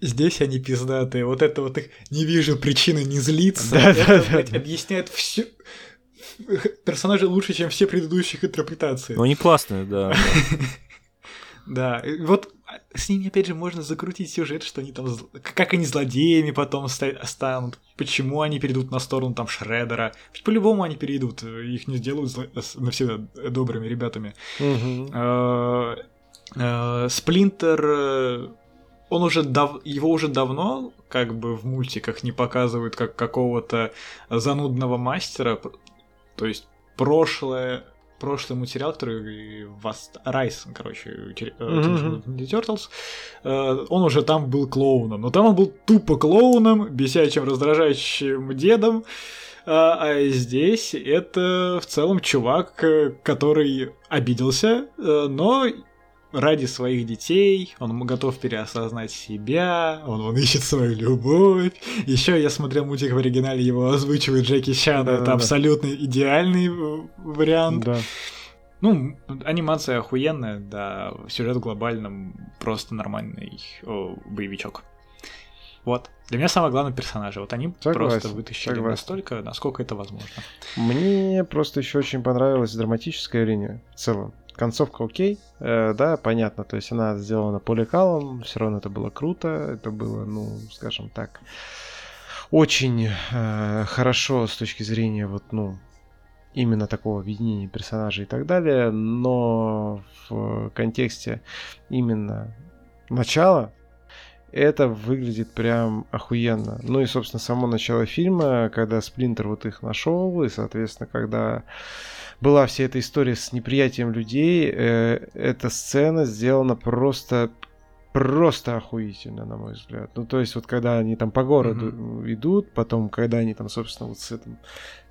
Здесь они пиздатые, вот это вот их не вижу причины не злиться, да, это, да, блядь, да. объясняет все персонажи лучше, чем все предыдущих интерпретации. Ну, они классные, да. Да, вот с ними, опять же, можно закрутить сюжет, что они там, как они злодеями потом станут, почему они перейдут на сторону там Шредера. Ведь по-любому они перейдут, их не сделают навсегда добрыми ребятами. А, Сплинтер, э, он уже дав... его уже давно как бы в мультиках не показывают как какого-то занудного мастера, то есть прошлое прошлый материал, который вас Райс, короче, mm-hmm. Turtles, э, он уже там был клоуном, но там он был тупо клоуном, бесячим, раздражающим дедом, а, а здесь это в целом чувак, э, который обиделся, э, но ради своих детей, он готов переосознать себя, он, он ищет свою любовь. Еще я смотрел мультик в оригинале, его озвучивает Джеки Чан, да, это да, абсолютно идеальный вариант. Да. Ну, анимация охуенная, да, сюжет в глобальном просто нормальный о, боевичок. Вот. Для меня самое главное персонажи. Вот они согласен, просто вытащили согласен. настолько, насколько это возможно. Мне просто еще очень понравилась драматическая линия в целом. Концовка окей, э, да, понятно, то есть она сделана по лекалам, все равно это было круто, это было, ну, скажем так, очень э, хорошо с точки зрения вот, ну, именно такого видения персонажей и так далее, но в контексте именно начала это выглядит прям охуенно. Ну и, собственно, само начало фильма, когда Сплинтер вот их нашел, и, соответственно, когда была вся эта история с неприятием людей, э, эта сцена сделана просто просто охуительно, на мой взгляд. Ну, то есть, вот когда они там по городу mm-hmm. идут, потом, когда они там, собственно, вот с этим,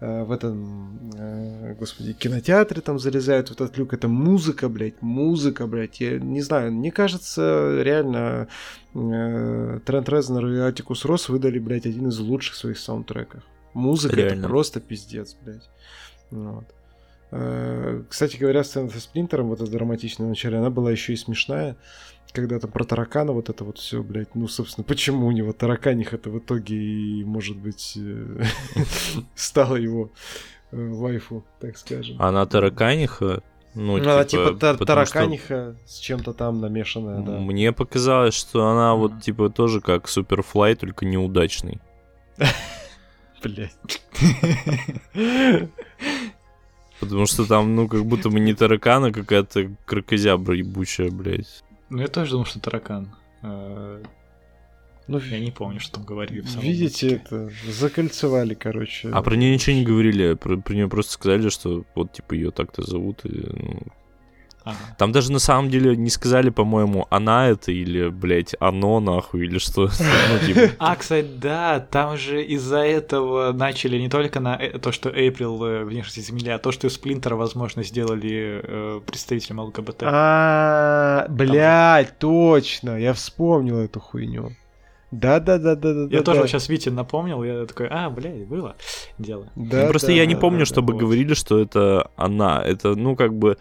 э, в этом, э, господи, кинотеатре там залезают в этот люк, это музыка, блядь, музыка, блядь. Я не знаю, мне кажется, реально э, Трент Резнер и Атикус Росс выдали, блядь, один из лучших своих саундтреков. Музыка реально. это просто пиздец, блядь. Вот. Э, кстати говоря, сцена со Сплинтером, вот эта драматичная в начале, она была еще и смешная когда там про таракана вот это вот все, блядь, ну, собственно, почему у него тараканих это в итоге и, может быть, э, стало его э, вайфу, так скажем. Она тараканиха? Ну, она типа, типа тараканиха с чем-то там намешанная, да. Мне показалось, что она вот типа тоже как Суперфлай, только неудачный. Блять. Потому что там, ну, как будто бы не таракана, какая-то крокозябра ебучая, блядь. Ну, я тоже думал, что таракан. А, ну, я не помню, что там говорили. В видите, это закольцевали, короче. А про нее ничего не говорили, про, про нее просто сказали, что вот типа ее так-то зовут. И, ну, Ага. Там даже на самом деле не сказали, по-моему, она это или, блядь, оно нахуй, или что. Ну, типа. А, кстати, да, там же из-за этого начали не только на э, то, что Эйприл э, внешность изменили, а то, что Сплинтера, возможно, сделали э, представителем ЛГБТ. А, блядь, точно, я вспомнил эту хуйню. Да, да, да, да, да. Я тоже сейчас Вите напомнил, я такой, а, блядь, было дело. Да, Просто я не помню, чтобы говорили, что это она. Это, ну, как бы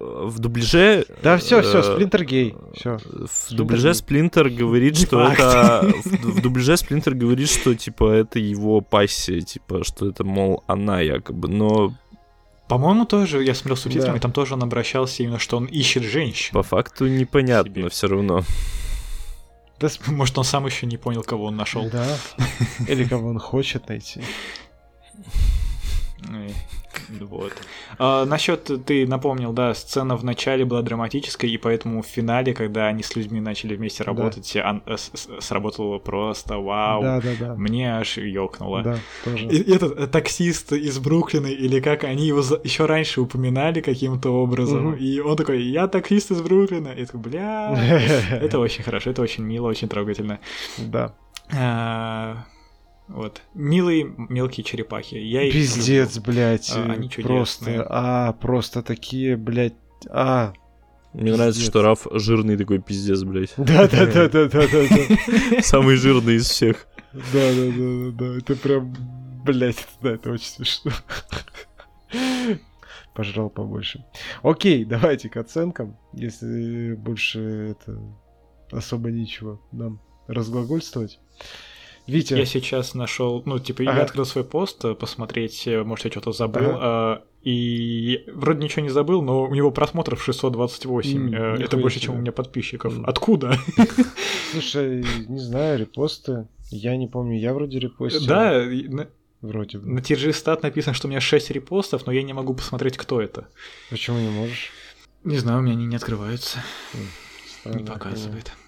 в дубляже... Да все, все, Сплинтер гей. Все. В дубляже Сплинтер говорит, что это... В дубляже Сплинтер говорит, что, типа, это его пассия, типа, что это, мол, она якобы, но... По-моему, тоже, я смотрел субтитрами, да. там тоже он обращался именно, что он ищет женщин. По факту непонятно все равно. Да, может, он сам еще не понял, кого он нашел. Да. Или кого он хочет найти. Вот. А, насчет, ты напомнил, да, сцена в начале была драматической, и поэтому в финале, когда они с людьми начали вместе работать, да. он, с, с, сработало просто вау. Да, да, да. Мне аж ёкнуло. Да, тоже. И, этот э, таксист из Бруклина, или как они его за... еще раньше упоминали каким-то образом, угу. и он такой, я таксист из Бруклина. И такой, бля, это очень хорошо, это очень мило, очень трогательно. Да. Вот. Милые мелкие черепахи. Я их Пиздец, люблю. блядь. А, они Просто, а, просто такие, блядь, а. Мне пиздец. нравится, что Раф жирный такой пиздец, блядь. Да-да-да-да-да-да. Самый жирный из всех. Да-да-да-да. Это прям, блядь, да, это очень смешно. Пожрал побольше. Окей, давайте к оценкам. Если больше это особо ничего нам разглагольствовать. Витя. Я сейчас нашел, ну, типа, ага. я открыл свой пост, э, посмотреть, э, может, я что-то забыл. Ага. А, и вроде ничего не забыл, но у него просмотров 628. Mm, Это больше, чем у меня подписчиков. Mm. Откуда? Слушай, не знаю, репосты. Я не помню, я вроде репостил. Да, вроде бы. На TG Stat написано, что у меня 6 репостов, но я не могу посмотреть, кто это. Почему не можешь? Не знаю, у меня они не открываются. Странно, не показывает. Конечно.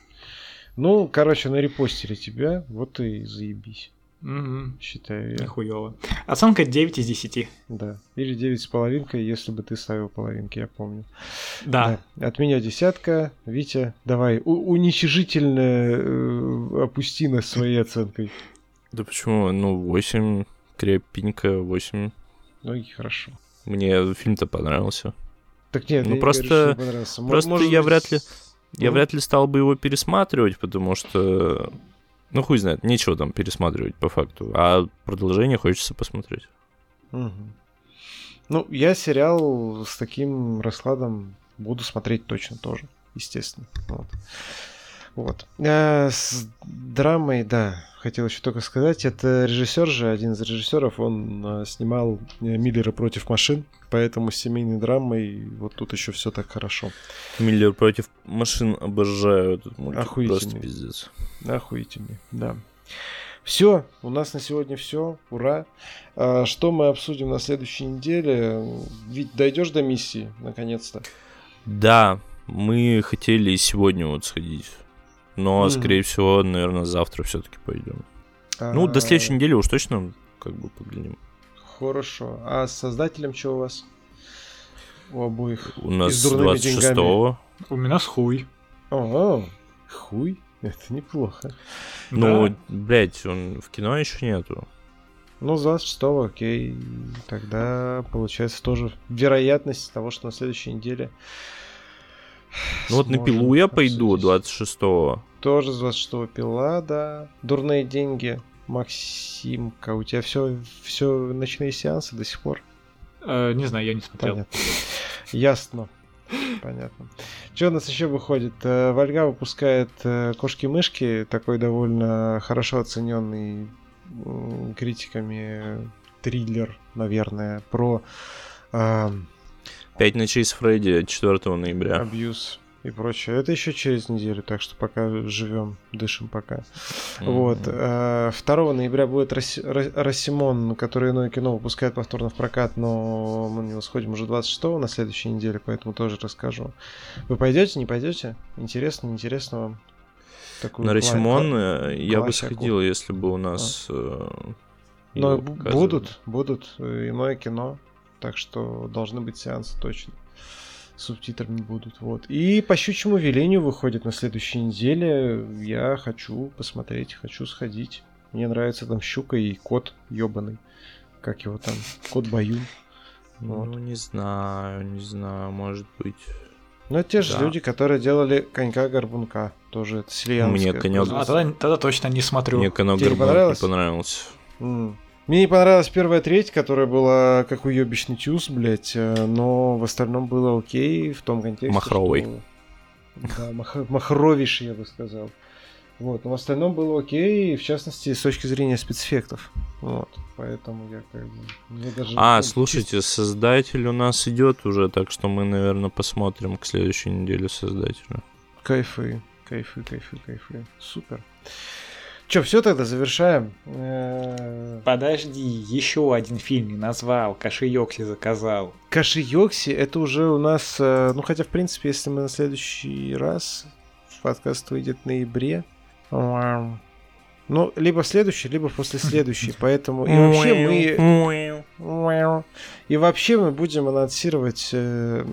Ну, короче, на репостили тебя, вот и заебись. Угу. Считаю я. Нихуёво. Оценка 9 из 10. Да. Или 9 с половинкой, если бы ты ставил половинки, я помню. Да. да. От меня десятка. Витя, давай, у- уничижительно э, опусти нас своей оценкой. Да почему? Ну, 8, крепенько, 8. Ну и хорошо. Мне фильм-то понравился. Так нет, ну просто, говорю, просто Может, я вряд ли я ну. вряд ли стал бы его пересматривать, потому что... Ну, хуй знает, нечего там пересматривать по факту. А продолжение хочется посмотреть. Угу. Ну, я сериал с таким раскладом буду смотреть точно тоже, естественно. Вот. Вот. А с драмой, да, хотел еще только сказать, это режиссер же, один из режиссеров, он а, снимал э, Миллера против машин, поэтому с семейной драмой вот тут еще все так хорошо. Миллер против машин обожаю этот мультик. Охуительный. Просто пиздец. Охуительный, да. Все, у нас на сегодня все, ура. А, что мы обсудим на следующей неделе? Ведь дойдешь до миссии, наконец-то. Да, мы хотели сегодня вот сходить. Но, mm. скорее всего, наверное, завтра все-таки пойдем. А... Ну, до следующей недели уж точно как бы поглядим. Хорошо. А с создателем что у вас? У обоих. У нас 26-го. У меня с хуй. О, хуй? Это неплохо. Ну, да. блядь, он в кино еще нету. Ну, с 26 окей. Тогда получается тоже вероятность того, что на следующей неделе ну вот на пилу я пойду 26-го. Тоже с 26-го пила, да. Дурные деньги. Максимка, у тебя все, все ночные сеансы до сих пор? Э, не знаю, я не смотрел. Понятно. Ясно. Понятно. Что у нас еще выходит? Э, Вольга выпускает э, кошки-мышки, такой довольно хорошо оцененный критиками триллер, наверное, про Пять ночей с Фредди 4 ноября. Абьюз и прочее. Это еще через неделю, так что пока живем, дышим пока. Mm-hmm. Вот. 2 э, ноября будет Рассимон, который иное кино выпускает повторно в прокат, но мы на него сходим уже 26 на следующей неделе, поэтому тоже расскажу. Вы пойдете, не пойдете? Интересно, неинтересно вам? Такую на Рассимон э, я бы сходил, если бы у нас... А. Но будут, будут иное кино. Так что должны быть сеансы точно. Субтитрами будут. Вот. И по щучьему велению выходит на следующей неделе. Я хочу посмотреть, хочу сходить. Мне нравится там щука и кот ебаный. Как его там? Кот Баюн. Вот. Ну, не знаю, не знаю, может быть. Ну, это те же да. люди, которые делали конька-горбунка. Тоже это Мне конек... А тогда, тогда точно не смотрю. Мне конек-горбунок не понравился. Mm. Мне не понравилась первая треть, которая была как уебищный тюз, блядь, э, но в остальном было окей в том контексте. Махровый. Что... Да, мах... махровейший, я бы сказал. Вот, но в остальном было окей, в частности, с точки зрения спецэффектов. Вот, поэтому я как бы... Мне даже а, слушайте, создатель у нас идет уже, так что мы, наверное, посмотрим к следующей неделе создателя. Кайфы, кайфы, кайфы, кайфы. Супер. Че, все тогда завершаем? Э, Подожди, еще один фильм не назвал. Кашиёкси заказал. Кашиёкси это уже у нас, э, ну хотя в принципе, если мы на следующий раз подкаст выйдет в ноябре, ну, либо следующий, либо после следующей. Поэтому и вообще мы... И вообще мы будем анонсировать э,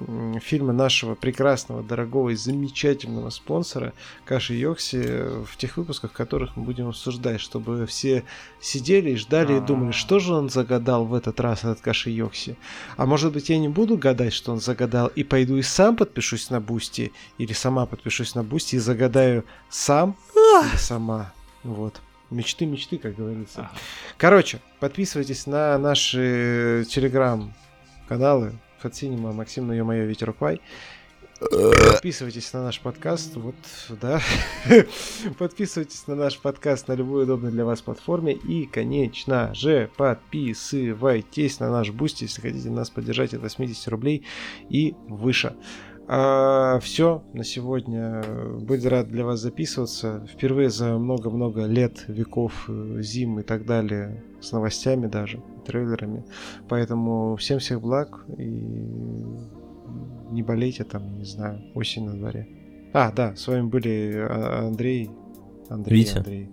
фильмы нашего прекрасного, дорогого и замечательного спонсора Каши Йокси в тех выпусках, в которых мы будем обсуждать, чтобы все сидели и ждали и думали, что же он загадал в этот раз, этот Каши Йокси. А может быть я не буду гадать, что он загадал, и пойду и сам подпишусь на Boosty, или сама подпишусь на Boosty и загадаю сам или сама. Вот. Мечты, мечты, как говорится. Короче, подписывайтесь на наши телеграм-каналы Фатсинема, Максим, ну ё-моё, Ветер Уквай. Подписывайтесь на наш подкаст, вот, да. Подписывайтесь на наш подкаст на любой удобной для вас платформе. И, конечно же, подписывайтесь на наш буст, если хотите нас поддержать от 80 рублей и выше. А, все на сегодня. Буду рад для вас записываться. Впервые за много-много лет, веков, э, зим и так далее, с новостями даже, трейлерами. Поэтому всем всех благ и не болейте там, не знаю, осень на дворе. А, да, с вами были а, Андрей. Андрей, Витя. Андрей.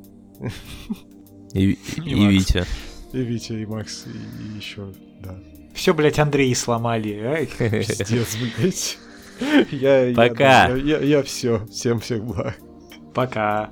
И, и, и Витя. И Витя, и Макс, и, и еще, да. Все, блядь, Андрей сломали. Ай. Пиздец, блядь. Я, Пока. Я, я, я, я все. Всем всех благ. Пока.